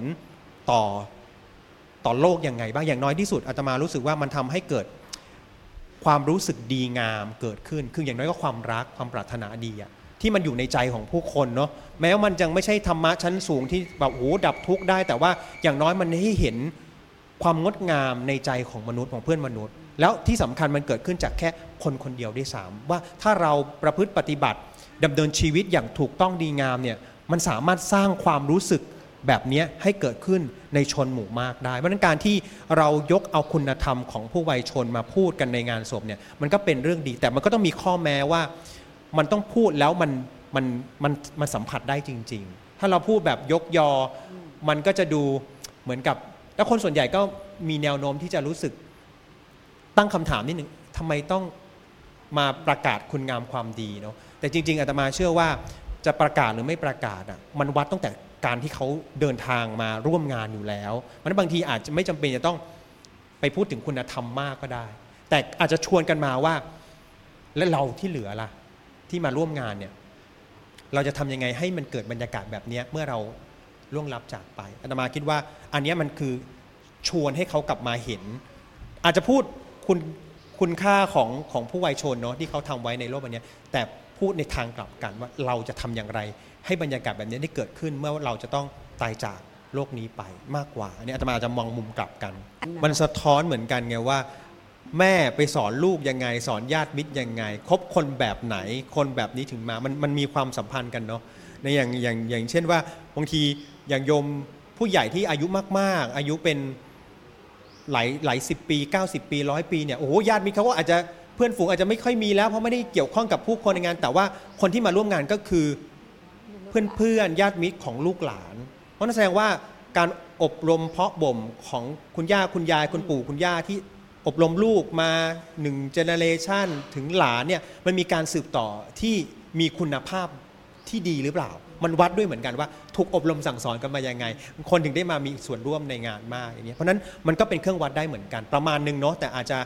ต่อ ต่อโลกยังไงบ้างอย่างน้อยที่สุดอาตมารู้สึกว่ามันทำให้เกิดความรู้สึกดีงามเกิดขึ้น คืออย่างน้อยก็ความรักความปรารถนาดีอะที่มันอยู่ในใจของผู้คนเนาะแม้ว่ามันยังไม่ใช่ธรรมะชั้นสูงที่แบบโอ้ดับทุกข์ได้ แต่ว่าอย่างน้อยมันให้เห็นความงดงามในใจของมนุษย์ของเพื่อนมนุษย์ แล้วที่สำคัญมันเกิดขึ้นจากแค่คนคนเดียวด้วยซ้ำว่าถ้าเราประพฤติปฏิบัติดำเนินชีวิตอย่างถูกต้องดีงามเนี่ยมันสามารถสร้างความรู้สึก แบบนี้ให้เกิดขึ้นในชนหมู่มากได้เพราะฉะนั้นการที่เรายกเอาคุณธรรมของผู้วัยชนมาพูดกันในงานศพเนี่ยมันก็เป็นเรื่องดี แต่มันก็ต้องมีข้อแม้ว่ามันต้องพูดแล้วมันมันมันมันสัมผัสได้จริง ๆ ถ้าเราพูดแบบยกยอ มันก็จะดูเหมือนกับแล้วคนส่วนใหญ่ก็มีแนวโน้มที่จะรู้สึกตั้งคำถามนิดหนึ่งทำไมต้องมาประกาศคุณงามความดีเนาะแต่จริง ๆอาตมาเชื่อว่าจะประกาศหรือไม่ประกาศอะมันวัดตั้งแต่ การที่เขาเดินทางมาร่วมงานอยู่แล้วมันบางทีอาจจะไม่จำเป็นจะต้องไปพูดถึงคุณธรรมมากก็ได้ แต่อาจจะชวนกันมาว่า แล้วเราที่เหลือล่ะ ที่มาร่วมงานเนี่ย เราจะทำยังไงให้มันเกิดบรรยากาศแบบนี้เมื่อเราล่วงลับจากไปอาตมาคิดว่า อันนี้มันคือชวนให้เขากลับมาเห็น อาจจะพูดคุณคุณค่าของของผู้วัยชนเนาะที่เขาทำไว้ในโลกใบนี้แต่พูดในทางกลับกันว่าเราจะทำอย่างไร ให้บรรยากาศแบบนี้ได้เกิดขึ้นเมื่อเราจะต้องตายจากโลกนี้ไปมากกว่า อันนี้อาตมาจะมองมุมกลับกัน มันสะท้อนเหมือนกันไงว่า แม่ไปสอนลูกยังไง สอนญาติมิตรยังไง คบคนแบบไหนคนแบบนี้ถึงมา มันมันมีความสัมพันธ์กันเนาะในอย่างอย่างอย่างเช่นว่าบางทีอย่างโยมผู้ใหญ่ที่อายุมาก ๆ อายุเป็นหลายหลายสิบปี 90 ปีร้อยปีเนี่ยโอ้โหญาติมิตรเขาก็อาจจะเพื่อนฝูงอาจจะไม่ค่อยมีแล้วเพราะไม่ได้เกี่ยวข้องกับผู้คนในงาน แต่ว่าคนที่มาร่วมงานก็คือ เพื่อนๆญาติมิตรของลูกหลาน เพราะนั่นแสดงว่าการอบรมเพาะบ่มของคุณย่าคุณยายคุณปู่คุณย่าที่อบรมลูกมาหนึ่งเจเนเรชันถึงหลานเนี่ยมันมีการสืบต่อที่มีคุณภาพที่ดีหรือเปล่า มันวัดด้วยเหมือนกันว่า ถูกอบรมสั่งสอนกันมายังไง คนถึงได้มามีส่วนร่วมในงานมากอย่างเงี้ยเพราะฉะนั้นมันก็เป็นเครื่องวัดได้เหมือนกันประมาณหนึงเนาะแต่อาจจะ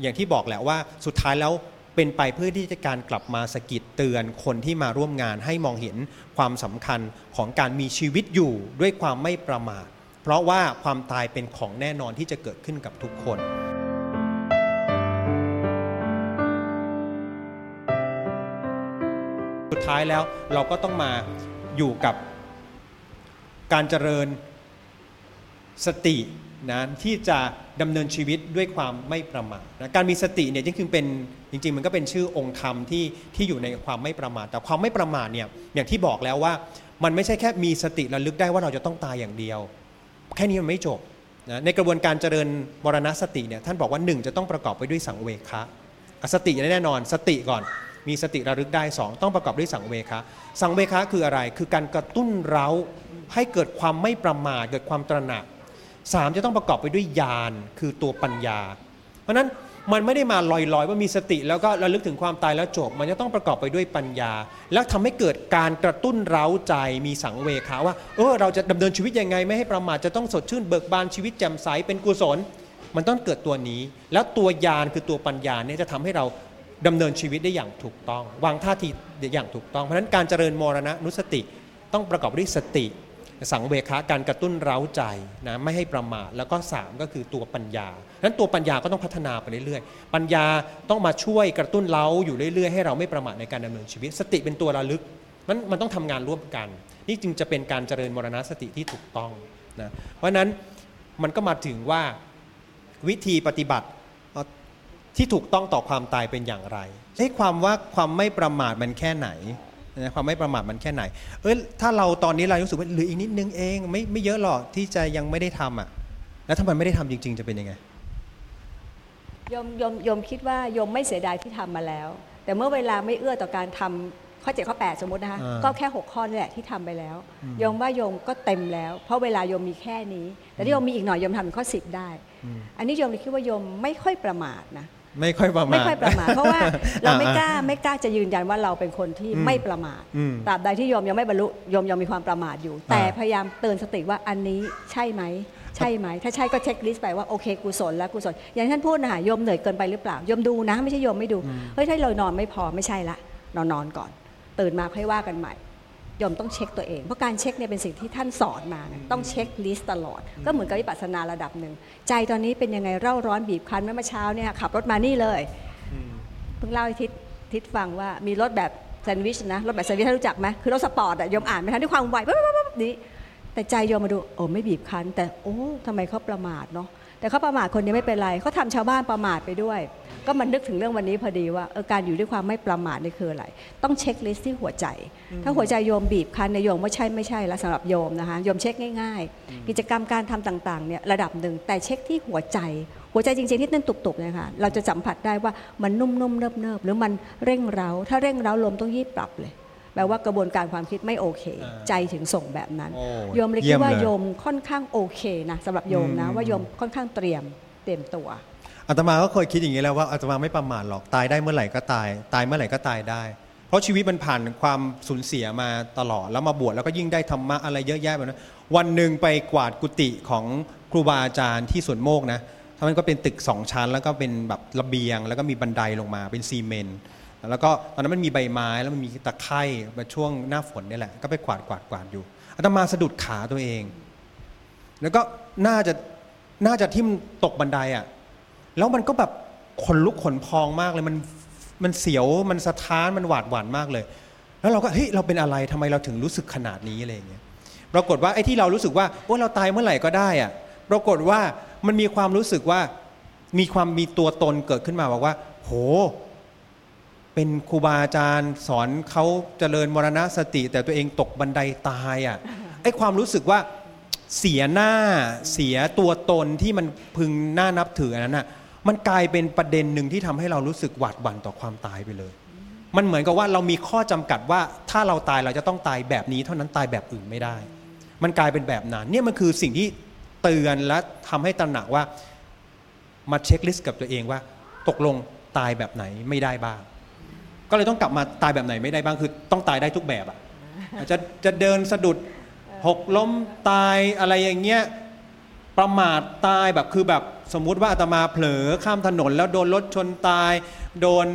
อย่างที่บอกแหละว่าสุดท้ายแล้ว เป็นไปเพื่อที่จะการกลับมาสกิดเตือนคนที่มาร่วมงานให้มองเห็นความสำคัญของการมีชีวิตอยู่ด้วยความไม่ประมาท เพราะว่าความตายเป็นของแน่นอนที่จะเกิดขึ้นกับทุกคนสุดท้ายแล้วเราก็ต้องมาอยู่กับการเจริญสติ นะที่จะดำเนินชีวิตด้วยความไม่ประมาทนะการมีสติเนี่ยจริงๆเป็นจริง ๆ มันก็เป็นชื่อองค์ธรรมที่ที่อยู่ในความไม่ประมาทแต่ความไม่ประมาทเนี่ยอย่างที่บอกแล้วว่ามันไม่ใช่แค่มีสติระลึกได้ว่าเราจะต้องตายอย่างเดียว แค่นี้มันไม่จบนะในกระบวนการเจริญมรณสติเนี่ยท่านบอกว่าหนึ่งจะต้องประกอบไปด้วยสังเวคะสติแน่นอนสติก่อน มีสติระลึกได้สองต้องประกอบด้วยสังเวคะสังเวคะคืออะไรคือการกระตุ้นเราให้เกิดความไม่ประมาทเกิดความตระหนัก สามจะต้องประกอบไปด้วยญาณคือตัวปัญญา เพราะฉะนั้นมันไม่ได้มาลอยๆ ว่ามีสติแล้วก็ระลึกถึงความตายแล้วจบ มันจะต้องประกอบไปด้วยปัญญา แล้วทำให้เกิดการกระตุ้นเร้าใจมีสังเวคะว่าเออเราจะดำเนินชีวิตยังไง ไม่ให้ประมาทจะต้องสดชื่นเบิกบานชีวิตแจ่มใสเป็นกุศล มันต้องเกิดตัวนี้ แล้วตัวญาณคือตัวปัญญาเนี่ยจะทำให้เราดำเนินชีวิตได้อย่างถูกต้อง วางท่าทีอย่างถูกต้องเพราะฉะนั้นการเจริญมรณะนุสติต้องประกอบด้วยสติ สังเวคะการกระตุ้นเร้าใจนะไม่ให้ประมาทแล้วก็ 3 ก็คือตัวปัญญานั้นตัวปัญญาก็ต้องพัฒนาไปเรื่อยๆ ปัญญาต้องมาช่วยกระตุ้นเร้าอยู่เรื่อยๆ ให้เราไม่ประมาทในการดำเนินชีวิต สติเป็นตัวระลึกมันมันต้องทำงานร่วมกัน นี่จึงจะเป็นการเจริญมรณสติที่ถูกต้องนะเพราะนั้นมันก็มาถึงว่าวิธีปฏิบัติที่ถูกต้องต่อความตายเป็นอย่างไรใช้ความว่าความไม่ประมาทมันแค่ไหน นะความไม่ประมาทมันแค่ไหน เออถ้าเราตอนนี้เรารู้สึกว่าเหลืออีกนิดนึงเองไม่ไม่เยอะหรอกที่จะยังไม่ได้ทำอะ แล้วถ้ามันไม่ได้ทำจริง ๆ จะเป็นยังไงโยมโยมโยมคิดว่าโยมไม่เสียดายที่ทำมาแล้ว แต่เมื่อเวลาไม่เอื้อต่อการทำข้อเจ็ดข้อ8สมมตินะคะอ่าก็แค่ 6 ข้อนี่แหละที่ทำไปแล้วโยมว่าโยมก็เต็มแล้ว เพราะเวลาโยมมีแค่นี้ แต่ที่โยมมีอีกหน่อยโยมทำเป็นข้อ10ได้ อันนี้โยมเลยคิดว่าโยมไม่ค่อยประมาทนะ ไม่ค่อยประมาทไม่ค่อยประมาทเพราะว่าเราไม่กอ่าล้าไม่กล้าจะยืนยันว่าเราเป็นคนที่อืมไม่ประมาทอืมตราบใดที่โยมยังไม่บรรลุโยมยังมีความประมาทอยู่ แต่อ่าพยายามเตือนสติว่าอันนี้ใช่ไหมใช่ไหม ถ้าใช่ก็เช็คลิสต์ไปว่าโอเคกุศลแล้วกุศลอย่างที่ท่านพูดนะคะโยมเหนื่อยเกินไปหรือเปล่าโยมดูนะ ไม่ใช่โยมไม่ดูเฮ้ยถ้าเรานอนไม่พอไม่ใช่ละนอนนอนก่อน ตื่นมาค่อยว่ากันใหม่โโยมต้องเช็คตัวเอง เพราะการเช็คเนี่ยเป็นสิ่งที่ท่านสอนมานะต้อง checklist ตลอด ก็เหมือนกับวิปัสสนาระดับหนึ่ง ใจตอนนี้เป็นยังไงเร่าร้อนบีบคั้นเมื่อเช้าเนี่ยขับรถมานี่เลยเพิ่งเล่าให้ทิศทิศฟังว่ามีรถแบบแซนด์วิชนะรถแบบแซนด์วิชท่านรู้จักไหมคือรถสปอร์ตอะโยมอ่านไม่ทันด้วยความไวปั๊บปั๊บปั๊บนี้ แต่ใจโยมมาดูโอ้ไม่บีบคั้น แต่โอ้ทำไมเขาประมาทเนาะแต่เขาประมาทคนนี้ไม่เป็นไรเขาทำชาวบ้านประมาทไปด้วย ก็มันนึกถึงเรื่องวันนี้พอดีว่าเออการอยู่ด้วยความไม่ประมาทนี่คืออะไร ต้องเช็คลิสต์ที่หัวใจ ถ้าหัวใจโยมบีบคั้นในยโยมว่าใช่ไม่ใช่แล้วสำหรับโยมนะคะโยมเช็คง่าย ๆ กิจกรรมการทำต่างๆเนี่ยระดับหนึ่งแต่เช็คที่หัวใจ หัวใจจริงๆที่เต้นตุบๆเนี่ยค่ะเราจะสัมผัสได้ว่ามันนุ่มๆเนิบๆหรือมันเร่งเร้า ถ้าเร่งเร้าลมต้องยีบปรับเลยแปลว่ากระบวนการความคิดไม่โอเคอ่าใจถึงส่งแบบนั้นโอ้โยมเลยเยี่คิยดมว่าเลยโยมค่อนข้างโอเคนะสำหรับโยมนะอืมว่าโยมค่อนข้างเตรียมเตรียมตัว อาตมาก็เคยคิดอย่างนี้แล้วว่าอาตมาไม่ประมาทหรอกตายได้เมื่อไหร่ก็ตาย ตายเมื่อไหร่ก็ตายได้ เพราะชีวิตมันผ่านความสูญเสียมาตลอด แล้วมาบวชแล้วก็ยิ่งได้ธรรมะอะไรเยอะแยะแบบนั้นวันหนึ่งไปกวาดกุฏิของครูบาอาจารย์ที่สวนโมกนะท่ามันก็เป็นตึกสองชั้น แล้วก็เป็นแบบระเบียง แล้วก็มีบันไดลงมาเป็นซีเมนต์แล้วก็ตอนนั้นมันมีใบไม้แล้วมันมีตะไคร่มาช่วงหน้าฝนนี่แหละ ก็ไปกวาดกวาดกวาดอยู่อาตมาสะดุดขาตัวเอง แล้วก็น่าจะน่าจะทิ่มตกบันไดอะ แล้วมันก็แบบขนลุกขนพองมากเลยมันมันเสียวมันสะท้านมันหวาดหวั่นมากเลย แล้วเราก็เฮ้ยเราเป็นอะไรทำไมเราถึงรู้สึกขนาดนี้อะไรอย่างเงี้ยปรากฏว่าไอ้ที่เรารู้สึกว่าโอ้เราตายเมื่อไหร่ก็ได้อะปรากฏว่ามันมีความรู้สึกว่ามีความมีตัวตนเกิดขึ้นมาบอกว่า โห เป็นครูบาอาจารย์ สอนเขาเจริญมรณสติ แต่ตัวเองตกบันไดตายอะไอ้ความรู้สึกว่าเสียหน้าเสียตัวตนที่มันพึงน่านับถืออันนั้นน่ะ มันกลายเป็นประเด็นหนึ่งที่ทำให้เรารู้สึกหวาดหวั่นต่อความตายไปเลย มันเหมือนกับว่าเรามีข้อจำกัดว่าถ้าเราตายเราจะต้องตายแบบนี้ เท่านั้นตายแบบอื่นไม่ได้ มันกลายเป็นแบบนั้นเนี่ยมันคือสิ่งที่เตือนและทำให้ตระหนักว่ามาเช็คลิสต์กับตัวเองว่า ตกลงตายแบบไหนไม่ได้บ้าง ก็เลยต้องกลับมาตายแบบไหนไม่ได้บ้างคือ ต้องตายได้ทุกแบบอะ่ะจะจะเดินสะดุดหกล้มตายอะไรอย่างเงี้ยประมาทตายแบบคือแบบ สมมุติว่าอาตมาเผลอข้ามถนน แล้วโดนรถชนตาย โดน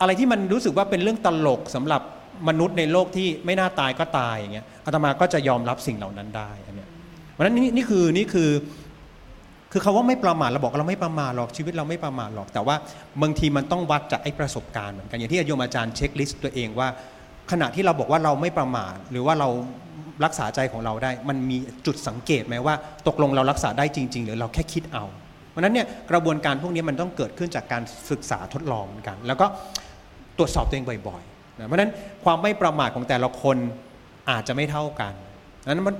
อะไรที่มันรู้สึกว่าเป็นเรื่องตลกสำหรับมนุษย์ในโลกที่ไม่น่าตายก็ตายอย่างเงี้ยอาตมาก็จะยอมรับสิ่งเหล่านั้นได้อันเนี้ยเพราะฉะนั้นนี่นี่คือนี่คือ คือเขาว่าไม่ประมาทเราบอกเราไม่ประมาทหรอกชีวิตเราไม่ประมาทหรอก แต่ว่าบางทีมันต้องวัดจากไอ้ประสบการณ์เหมือนกันอย่างที่โยมอาจารย์เช็คลิสต์ตัวเองว่า ขณะที่เราบอกว่าเราไม่ประมาทหรือว่าเรา รักษาใจของเราได้ มันมีจุดสังเกตไหมว่า ตกลงเรารักษาได้จริง ๆ หรือเราแค่คิดเอาเพราะฉะนั้นเนี่ยกระบวนการพวกนี้มันต้องเกิดขึ้นจากการศึกษาทดลองเหมือนกัน แล้วก็ตรวจสอบตัวเองบ่อยๆนะเพราะฉะนั้นความไม่ประมาทของแต่ละคนอาจจะไม่เท่ากันนั้นมัน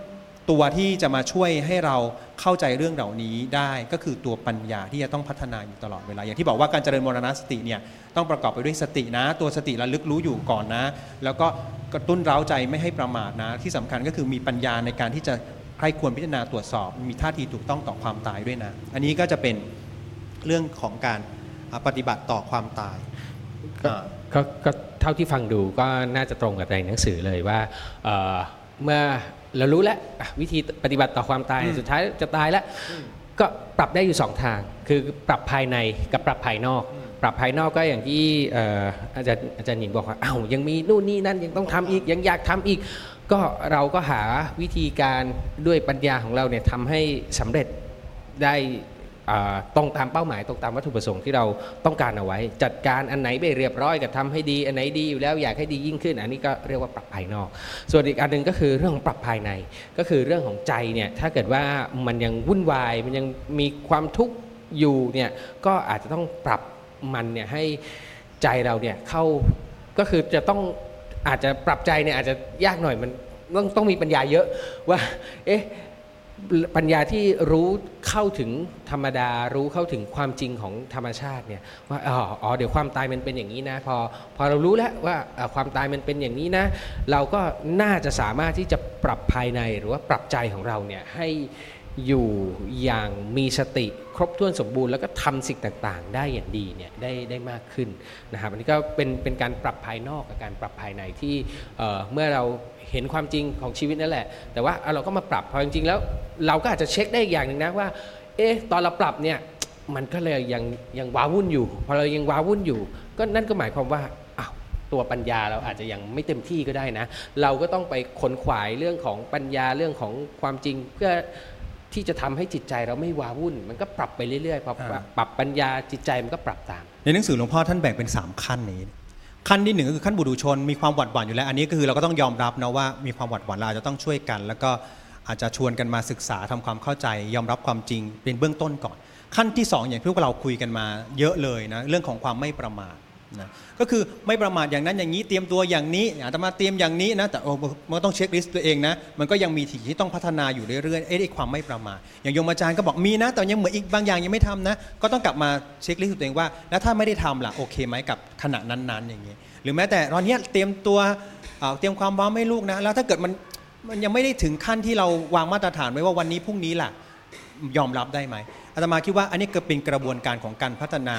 ตัวที่จะมาช่วยให้เราเข้าใจเรื่องเหล่านี้ได้ก็คือตัวปัญญาที่จะต้องพัฒนาอยู่ตลอดเวลาอย่างที่บอกว่าการเจริญมรณสติเนี่ยต้องประกอบไปด้วยสตินะ ตัวสติระลึกรู้อยู่ก่อนนะ แล้วก็กระตุ้นเร้าใจไม่ให้ประมาทนะ ที่สำคัญก็คือมีปัญญาในการที่จะใครควรพิจารณาตรวจสอบ มีท่าทีถูกต้องต่อความตายด้วยนะ อันนี้ก็จะเป็นเรื่องของการปฏิบัติต่อความตายก็ก็เท่าที่ฟังดูก็น่าจะตรงกับในหนังสือเลยว่าเอ่อเมื่อ เรารู้แล้วอะวิธีปฏิบัติต่อความตายอืมสุดท้ายจะตายแล้วก็ปรับได้อยู่สองทาง คือปรับภายในกับปรับภายนอก ปรับภายนอกก็อย่างที่เอ่ออาจารย์อาจารย์หญิงบอกว่าอ้าวยังมีนู่นนี่นั่นยังต้องทำอีกยังอยากทำอีก ก็เราก็หาวิธีการด้วยปัญญาของเราเนี่ยทำให้สำเร็จได้อ่า ตรงตามเป้าหมายตรงตามวัตถุประสงค์ที่เราต้องการเอาไว้ จัดการอันไหนไม่เรียบร้อยกับทำให้ดี อันไหนดีอยู่แล้วอยากให้ดียิ่งขึ้น อันนี้ก็เรียกว่าปรับภายนอก ส่วนอีกอันหนึ่งก็คือเรื่องของปรับภายใน ก็คือเรื่องของใจเนี่ยถ้าเกิดว่ามันยังวุ่นวายมันยังมีความทุกข์อยู่เนี่ยก็อาจจะต้องปรับมันเนี่ยให้ใจเราเนี่ยเข้าก็คือจะต้องอาจจะปรับใจเนี่ยอาจจะยากหน่อยมันต้องต้องมีปัญญาเยอะว่า เอ๊ะ ปัญญาที่รู้เข้าถึงธรรมดา รู้เข้าถึงความจริงของธรรมชาติเนี่ยว่าอ๋อเดี๋ยวความตายมันเป็นอย่างนี้นะ พอพอเรารู้แล้วว่าความตายมันเป็นอย่างนี้นะ เราก็น่าจะสามารถที่จะปรับภายในหรือว่าปรับใจของเราเนี่ยให้อยู่อย่างมีสติครบถ้วนสมบูรณ์แล้วก็ทำสิ่งต่างๆ ได้อย่างดีเนี่ยได้ได้มากขึ้นนะครับอันนี้ก็เป็นเป็นการปรับภายนอกกับการปรับภายในที่เเมื่อเรา เห็นความจริงของชีวิตนั่นแหละ แต่ว่าเราก็มาปรับพอจริงๆแล้วเราก็อาจจะเช็คได้อีกอย่างหนึ่งนะว่า เอ๊ะตอนเราปรับเนี่ยมันก็เลยยังยังว้าวุ่นอยู่ พอเรายังว้าวุ่นอยู่ ก็นั่นก็หมายความว่าอ้าวตัวปัญญาเราอาจจะยังไม่เต็มที่ก็ได้นะ เราก็ต้องไปขนขวายเรื่องของปัญญาเรื่องของความจริงเพื่อที่จะทำให้จิตใจเราไม่ว้าวุ่น มันก็ปรับไปเรื่อยๆพอปรับปรับปัญญาจิตใจมันก็ปรับตาม ในหนังสือหลวงพ่อท่านแบ่งเป็น 3 ขั้นนี้ ขั้นที่หนึ่งก็คือขั้นบุรุชนมีความหวัดหวั่นอยู่แล้ว อันนี้ก็คือเราก็ต้องยอมรับนะว่ามีความหวัดหวั่นเราอาจจะต้องช่วยกัน แล้วก็อาจจะชวนกันมาศึกษาทำความเข้าใจ ยอมรับความจริงเป็นเบื้องต้นก่อน ขั้นที่สองอย่างที่พวกเราคุยกันมาเยอะเลยนะเรื่องของความไม่ประมาท นะก็คือไม่ประมาทอย่างนั้นอย่างนี้เตรียมตัวอย่างนี้อาตมาเตรียมอย่างนี้นะแต่โอ้มันต้องเช็คลิสต์ตัวเองนะมันก็ยังมีสิ่งที่ต้องพัฒนาอยู่เรื่อยๆเอ๊ะไอ้ความไม่ประมาทอย่างโยมอาจารย์ก็บอกมีนะ แต่ยังเหมือนอีกบางอย่างยังไม่ทำนะ ก็ต้องกลับมาเช็คลิสต์ตัวเองว่า แล้วถ้าไม่ได้ทำล่ะโอเคไหมกับขณะนั้นๆอย่างนี้หรือแม้แต่ตอนนี้เตรียมตัวเอ่อเตรียมความพร้อมให้ลูกนะ แล้วถ้าเกิดมันมันยังไม่ได้ถึงขั้นที่เราวางมาตรฐานไว้ว่าวันนี้พรุ่งนี้ล่ะยอมรับได้ไหม อาตมาคิดว่าอันนี้ก็เป็นกระบวนการของการพัฒนา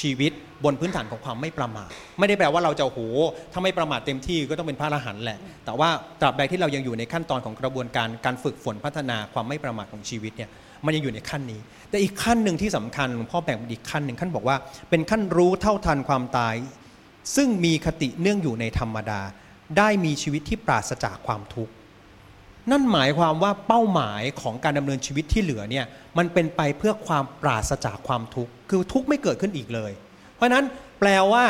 ชีวิตบนพื้นฐานของความไม่ประมาทไม่ได้แปลว่าเราจะโอ้โหถ้าไม่ประมาทเต็มที่ก็ต้องเป็นพระอรหันต์แหละ แต่ว่าตราบใดที่เรายังอยู่ในขั้นตอนของกระบวนการการฝึกฝนพัฒนาความไม่ประมาทของชีวิตเนี่ยมันยังอยู่ในขั้นนี้ แต่อีกขั้นหนึ่งที่สำคัญหลวงพ่อแบ่งอีกขั้นหนึ่งขั้นบอกว่า เป็นขั้นรู้เท่าทันความตาย ซึ่งมีคติเนื่องอยู่ในธรรมดา ได้มีชีวิตที่ปราศจากความทุกข์ นั่นหมายความว่าเป้าหมายของการดำเนินชีวิตที่เหลือเนี่ยมันเป็นไปเพื่อความปราศจากความทุกข์คือทุกข์ไม่เกิดขึ้นอีกเลย เพราะนั้นแปลว่า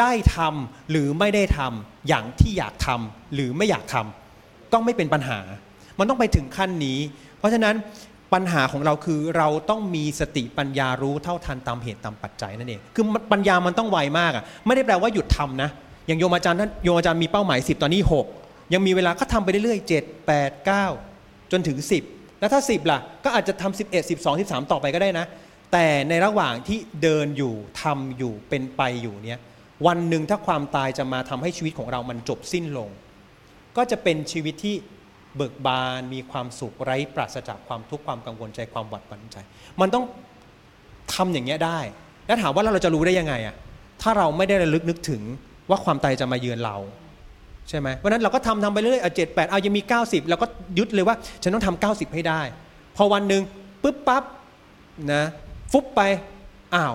ได้ทำหรือไม่ได้ทำอย่างที่อยากทำหรือไม่อยากทำก็ไม่เป็นปัญหา มันต้องไปถึงขั้นนี้ เพราะฉะนั้นปัญหาของเราคือเราต้องมีสติปัญญารู้เท่าทันตามเหตุตามปัจจัยนั่นเองคือปัญญามันต้องไวมากอะไม่ได้แปลว่าหยุดทำนะอย่างโยมอาจารย์ท่านโยมอาจารย์มีเป้าหมาย 10 ตอนนี้ 6 ยังมีเวลาก็ทำไปเรื่อยๆ 7 8 9 จนถึง 10 แล้วถ้า 10 ล่ะ ก็อาจจะทำ11 12 13 ต่อไปก็ได้นะ แต่ในระหว่างที่เดินอยู่ทำอยู่เป็นไปอยู่เนี่ยวันหนึ่งถ้าความตายจะมาทำให้ชีวิตของเรามันจบสิ้นลง ก็จะเป็นชีวิตที่เบิกบานมีความสุขไร้ปราศจากความทุกข์ความกังวลใจความหวาดหวั่นใจ มันต้องทำอย่างเงี้ยได้ แล้วถามว่าเราจะรู้ได้ยังไงอะถ้าเราไม่ได้ระลึกนึกถึงว่าความตายจะมาเยือนเรา ใช่ไหมเพราะนั้นเราก็ทำทำไปเรื่อยๆเจ็ดแปดเอายังมี 90 เราก็ยึดเลยว่า ฉันต้องทำ90 ให้ได้ พอวันหนึ่งปุ๊บปั๊บนะฟุบไปอ้าว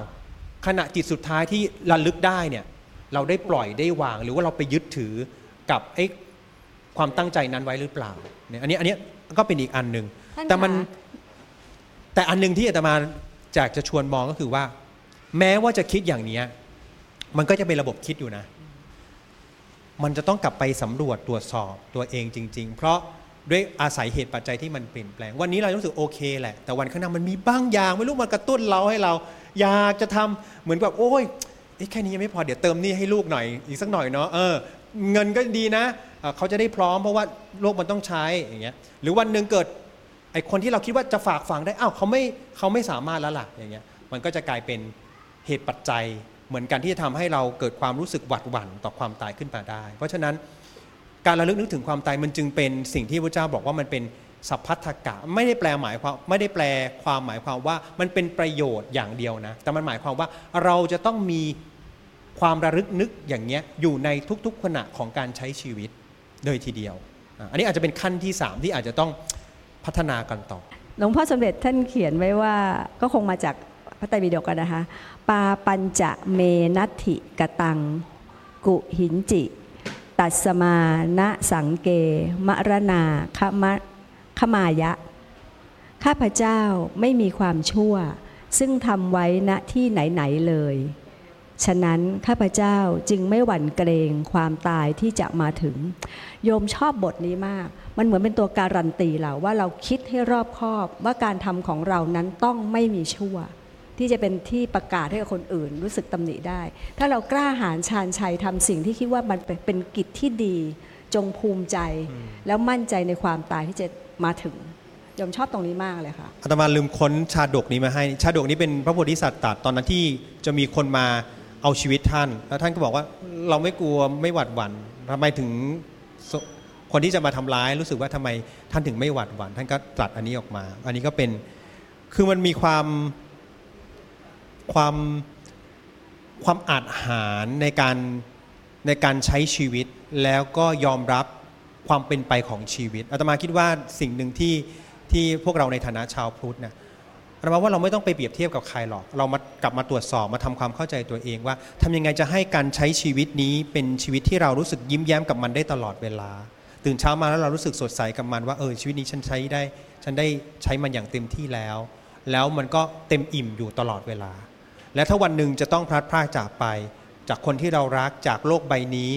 ขณะจิตสุดท้ายที่ระลึกได้เนี่ยเราได้ปล่อยได้วาง หรือว่าเราไปยึดถือกับไอ้ความตั้งใจนั้นไว้หรือเปล่าเนี่ยอันนี้อันนี้ก็เป็นอีกอันหนึ่งท่านแต่มันคะแต่อันหนึ่งที่อาตมาจากจะชวนมองก็คือว่า แม้ว่าจะคิดอย่างเนี้ยมันก็จะเป็นระบบคิดอยู่นะ มันจะต้องกลับไปสำรวจตรวจสอบตัวเองจริง ๆ เพราะด้วยอาศัยเหตุปัจจัยที่มันเปลี่ยนแปลง วันนี้เรารู้สึกโอเคแหละ แต่วันข้างหน้ามันมีบางอย่าง ไม่รู้มันกระตุ้นเราให้เรา อยากจะทำเหมือนแบบโอ้ยแค่นี้ยังไม่พอเดี๋ยวเติมนี่ให้ลูกหน่อยอีกสักหน่อยเนาะเออเงินก็ดีนะเอ่อเขาจะได้พร้อมเพราะว่าโลกมันต้องใช้อย่างเงี้ยหรือวันหนึ่งเกิดไอคนที่เราคิดว่าจะฝากฝังได้อ้าวเขาไม่เขาไม่สามารถแล้วล่ะอย่างเงี้ยมันก็จะกลายเป็นเหตุปัจจัย เหมือนกันที่จะทำให้เราเกิดความรู้สึกหวาดหวั่นต่อความตายขึ้นมาได้ เพราะฉะนั้นการระลึกนึกถึงความตายมันจึงเป็นสิ่งที่พระเจ้าบอกว่ามันเป็นสัพพัทธกะไม่ได้แปลหมายความไม่ได้แปลความหมายความว่ามันเป็นประโยชน์อย่างเดียวนะ แต่มันหมายความว่าเราจะต้องมีความระลึกนึกอย่างเงี้ยอยู่ในทุกๆขณะของการใช้ชีวิตเลยทีเดียว อันนี้อาจจะเป็นขั้นที่ 3 ที่อาจจะต้องพัฒนากันต่อหลวงพ่อสมเด็จท่านเขียนไว้ว่าก็คงมาจาก พระไตรปิฎกกันนะคะ ปาปัญจะเมนัตถิกตัง กุหินจิ ตัสมานะสังเก มรณาขมะขมายะ ข้าพเจ้าไม่มีความชั่ว ซึ่งทำไว้ณที่ไหน ๆ เลย ฉะนั้นข้าพเจ้าจึงไม่หวั่นเกรงความตายที่จะมาถึง โยมชอบบทนี้มาก มันเหมือนเป็นตัวการันตีเราว่าเราคิดให้รอบคอบว่าการทำของเรานั้นต้องไม่มีชั่ว ที่จะเป็นที่ประกาศให้กับคนอื่น รู้สึกตำหนิได้ ถ้าเรากล้าหาญชาญชัยทำสิ่งที่คิดว่ามันเป็นเป็นกิจที่ดี จงภูมิใจ แล้วมั่นใจในความตายที่จะมาถึงโยมชอบตรงนี้มากเลยค่ะอาตมาลืมค้นชาดกนี้มาให้ ชาดกนี้เป็นพระโพธิสัตว์ตรัสตอนนั้นที่จะมีคนมาเอาชีวิตท่าน แล้วท่านก็บอกว่าเราไม่กลัวไม่หวัดหวั่นทำไมถึงสคนที่จะมาทำร้ายรู้สึกว่าทำไมท่านถึงไม่หวัดหวั่นท่านก็ตรัสอันนี้ออกมา อันนี้ก็เป็นคือมันมีความ ความความอาจหารในการในการใช้ชีวิต แล้วก็ยอมรับความเป็นไปของชีวิตอาตมาคิดว่าสิ่งหนึ่งที่ที่พวกเราในฐานะชาวพุทธเนี่ยเราว่าเราไม่ต้องไปเปรียบเทียบกับใครหรอก เรามากลับมาตรวจสอบมาทำความเข้าใจตัวเองว่าทำยังไงจะให้การใช้ชีวิตนี้เป็นชีวิตที่เรารู้สึกยิ้มแย้มกับมันได้ตลอดเวลา ตื่นเช้ามาแล้วเรารู้สึกสดใสกับมันว่าเออชีวิตนี้ฉันใช้ได้ ฉันได้ใช้มันอย่างเต็มที่แล้ว แล้วมันก็เต็มอิ่มอยู่ตลอดเวลา และถ้าวันหนึ่งจะต้องพลัดพรากจากไป จากคนที่เรารักจากโลกใบนี้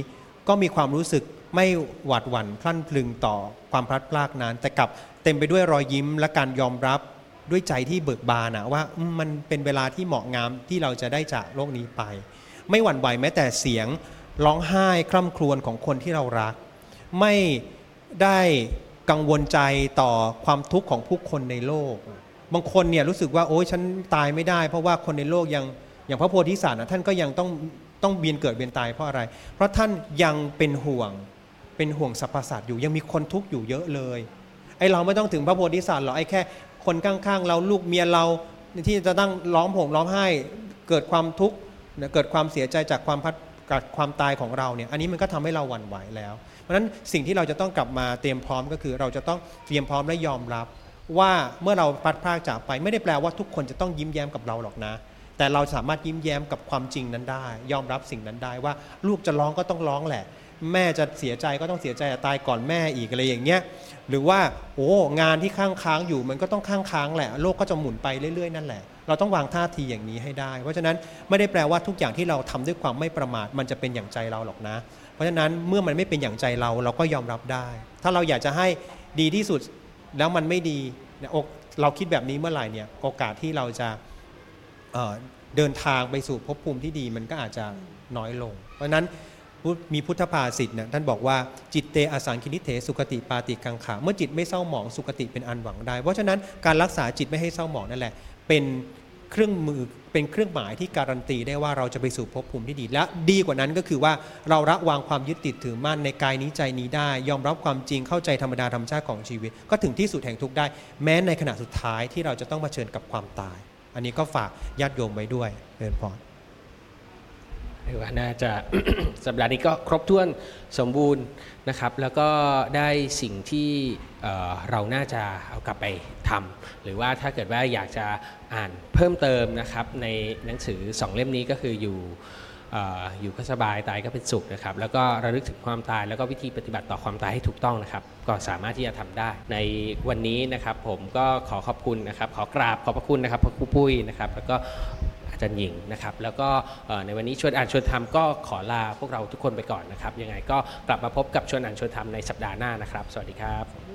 ก็มีความรู้สึกไม่หวาดหวั่นพลั่นพลึงต่อความพลัดพรากนั้น แต่กลับเต็มไปด้วยรอยยิ้มและการยอมรับด้วยใจที่เบิกบานะว่ามมันเป็นเวลาที่เหมาะงามที่เราจะได้จากโลกนี้ไป ไม่หวั่นไหวแม้แต่เสียงร้องไห้คร่ำครวญของคนที่เรารัก ไม่ได้กังวลใจต่อความทุกข์ของผู้คนในโลก บางคนเนี่ยรู้สึกว่าโอ้ยฉันตายไม่ได้ เพราะว่าคนในโลกยังอย่างพระโพธิสัตว์นะท่านก็ยังต้องต้องเวียนเกิดเวียนตายเพราะอะไร เพราะท่านยังเป็นห่วงเป็นห่วงสรรพสัตว์อยู่ยังมีคนทุกข์อยู่เยอะเลยไอเราไม่ต้องถึงพระโพธิสัตว์หรอกไอแค่ คนข้างๆ เราลูกเมียเราที่จะตั้งร้องผมร้องไห้เกิดความทุกข์เกิดความเสียใจจากความพัดกับความตายของเราเนี่ยอันนี้มันก็ทำให้เราหวั่นไหวแล้ว เพราะฉะนั้นสิ่งที่เราจะต้องกลับมาเตรียมพร้อมก็คือเราจะต้องเตรียมพร้อมและยอมรับ ว่าเมื่อเราพัดพรากจากไป ไม่ได้แปลว่าทุกคนจะต้องยิ้มแย้มกับเราหรอกนะ แต่เราสามารถยิ้มแย้มกับความจริงนั้นได้ ยอมรับสิ่งนั้นได้ว่า ลูกจะร้องก็ต้องร้องแหละ แม่จะเสียใจก็ต้องเสียใจตายก่อนแม่อีกอะไรอย่างเงี้ยหรือว่าโอ้งานที่ข้างค้างอยู่มันก็ต้องข้างค้างแหละโลกก็จะหมุนไปเรื่อยๆนั่นแหละ เราต้องวางท่าทีอย่างนี้ให้ได้ เพราะฉะนั้นไม่ได้แปลว่าทุกอย่างที่เราทำด้วยความไม่ประมาทมันจะเป็นอย่างใจเราหรอกนะ เพราะฉะนั้นเมื่อมันไม่เป็นอย่างใจเราเราก็ยอมรับได้ ถ้าเราอยากจะให้ดีที่สุด แล้วมันไม่ดีเนี่ยอกเราคิดแบบนี้เมื่อไหร่เนี่ยโอกาสที่เราจะเอ่อเดินทางไปสู่ภพภูมิที่ดีมันก็อาจจะน้อยลง เพราะฉะนั้นพุทธมีพุทธภาษิตเนี่ยท่านบอกว่าจิตเตอสังคินิเถสุขติปาติกังขาเมื่อจิตไม่เศร้าหมองสุขติเป็นอันหวังได้ เพราะฉะนั้นการรักษาจิตไม่ให้เศร้าหมองนั่นแหละ เป็นเครื่องมือ เป็นเครื่องหมายที่การันตีได้ว่าเราจะไปสู่ภพภูมิที่ดี และดีกว่านั้นก็คือว่าเราระวางความยึดติดถือมั่นในกายนี้ใจนี้ได้ ยอมรับความจริงเข้าใจธรรมดาธรรมชาติของชีวิต ก็ถึงที่สุดแห่งทุกข์ได้ แม้ในขณะสุดท้ายที่เราจะต้องเผชิญกับความตาย อันนี้ก็ฝากญาติโยมไว้ด้วยเรียนพร ถือว่าน่าจะสัปดาห์นี้ก็ครบถ้วนสมบูรณ์นะครับ แล้วก็ได้สิ่งที่เเราน่าจะเอากลับไปทำหรือว่าถ้าเกิดว่าอยากจะอ่านเพิ่มเติมนะครับ ในหนังสือสองเล่มนี้ก็คืออยู่ออยู่ก็สบายตายก็เป็นสุขนะครับ แล้วก็ระลึกถึงความตาย แล้วก็วิธีปฏิบัติต่อความตายให้ถูกต้องนะครับ ก็สามารถที่จะทำได้ ในวันนี้นะครับผมก็ขอขอบคุณนะครับ ขอกราบขอบพระคุณนะครับพระครูปุ้ยนะครับ แล้วก็ อาจารย์หญิงนะครับแล้วก็ในวันนี้ชวนอ่านชวนทำก็ขอลาพวกเราทุกคนไปก่อนนะครับยังไงก็กลับมาพบกับชวนอ่านชวนทำในสัปดาห์หน้านะครับ สวัสดีครับ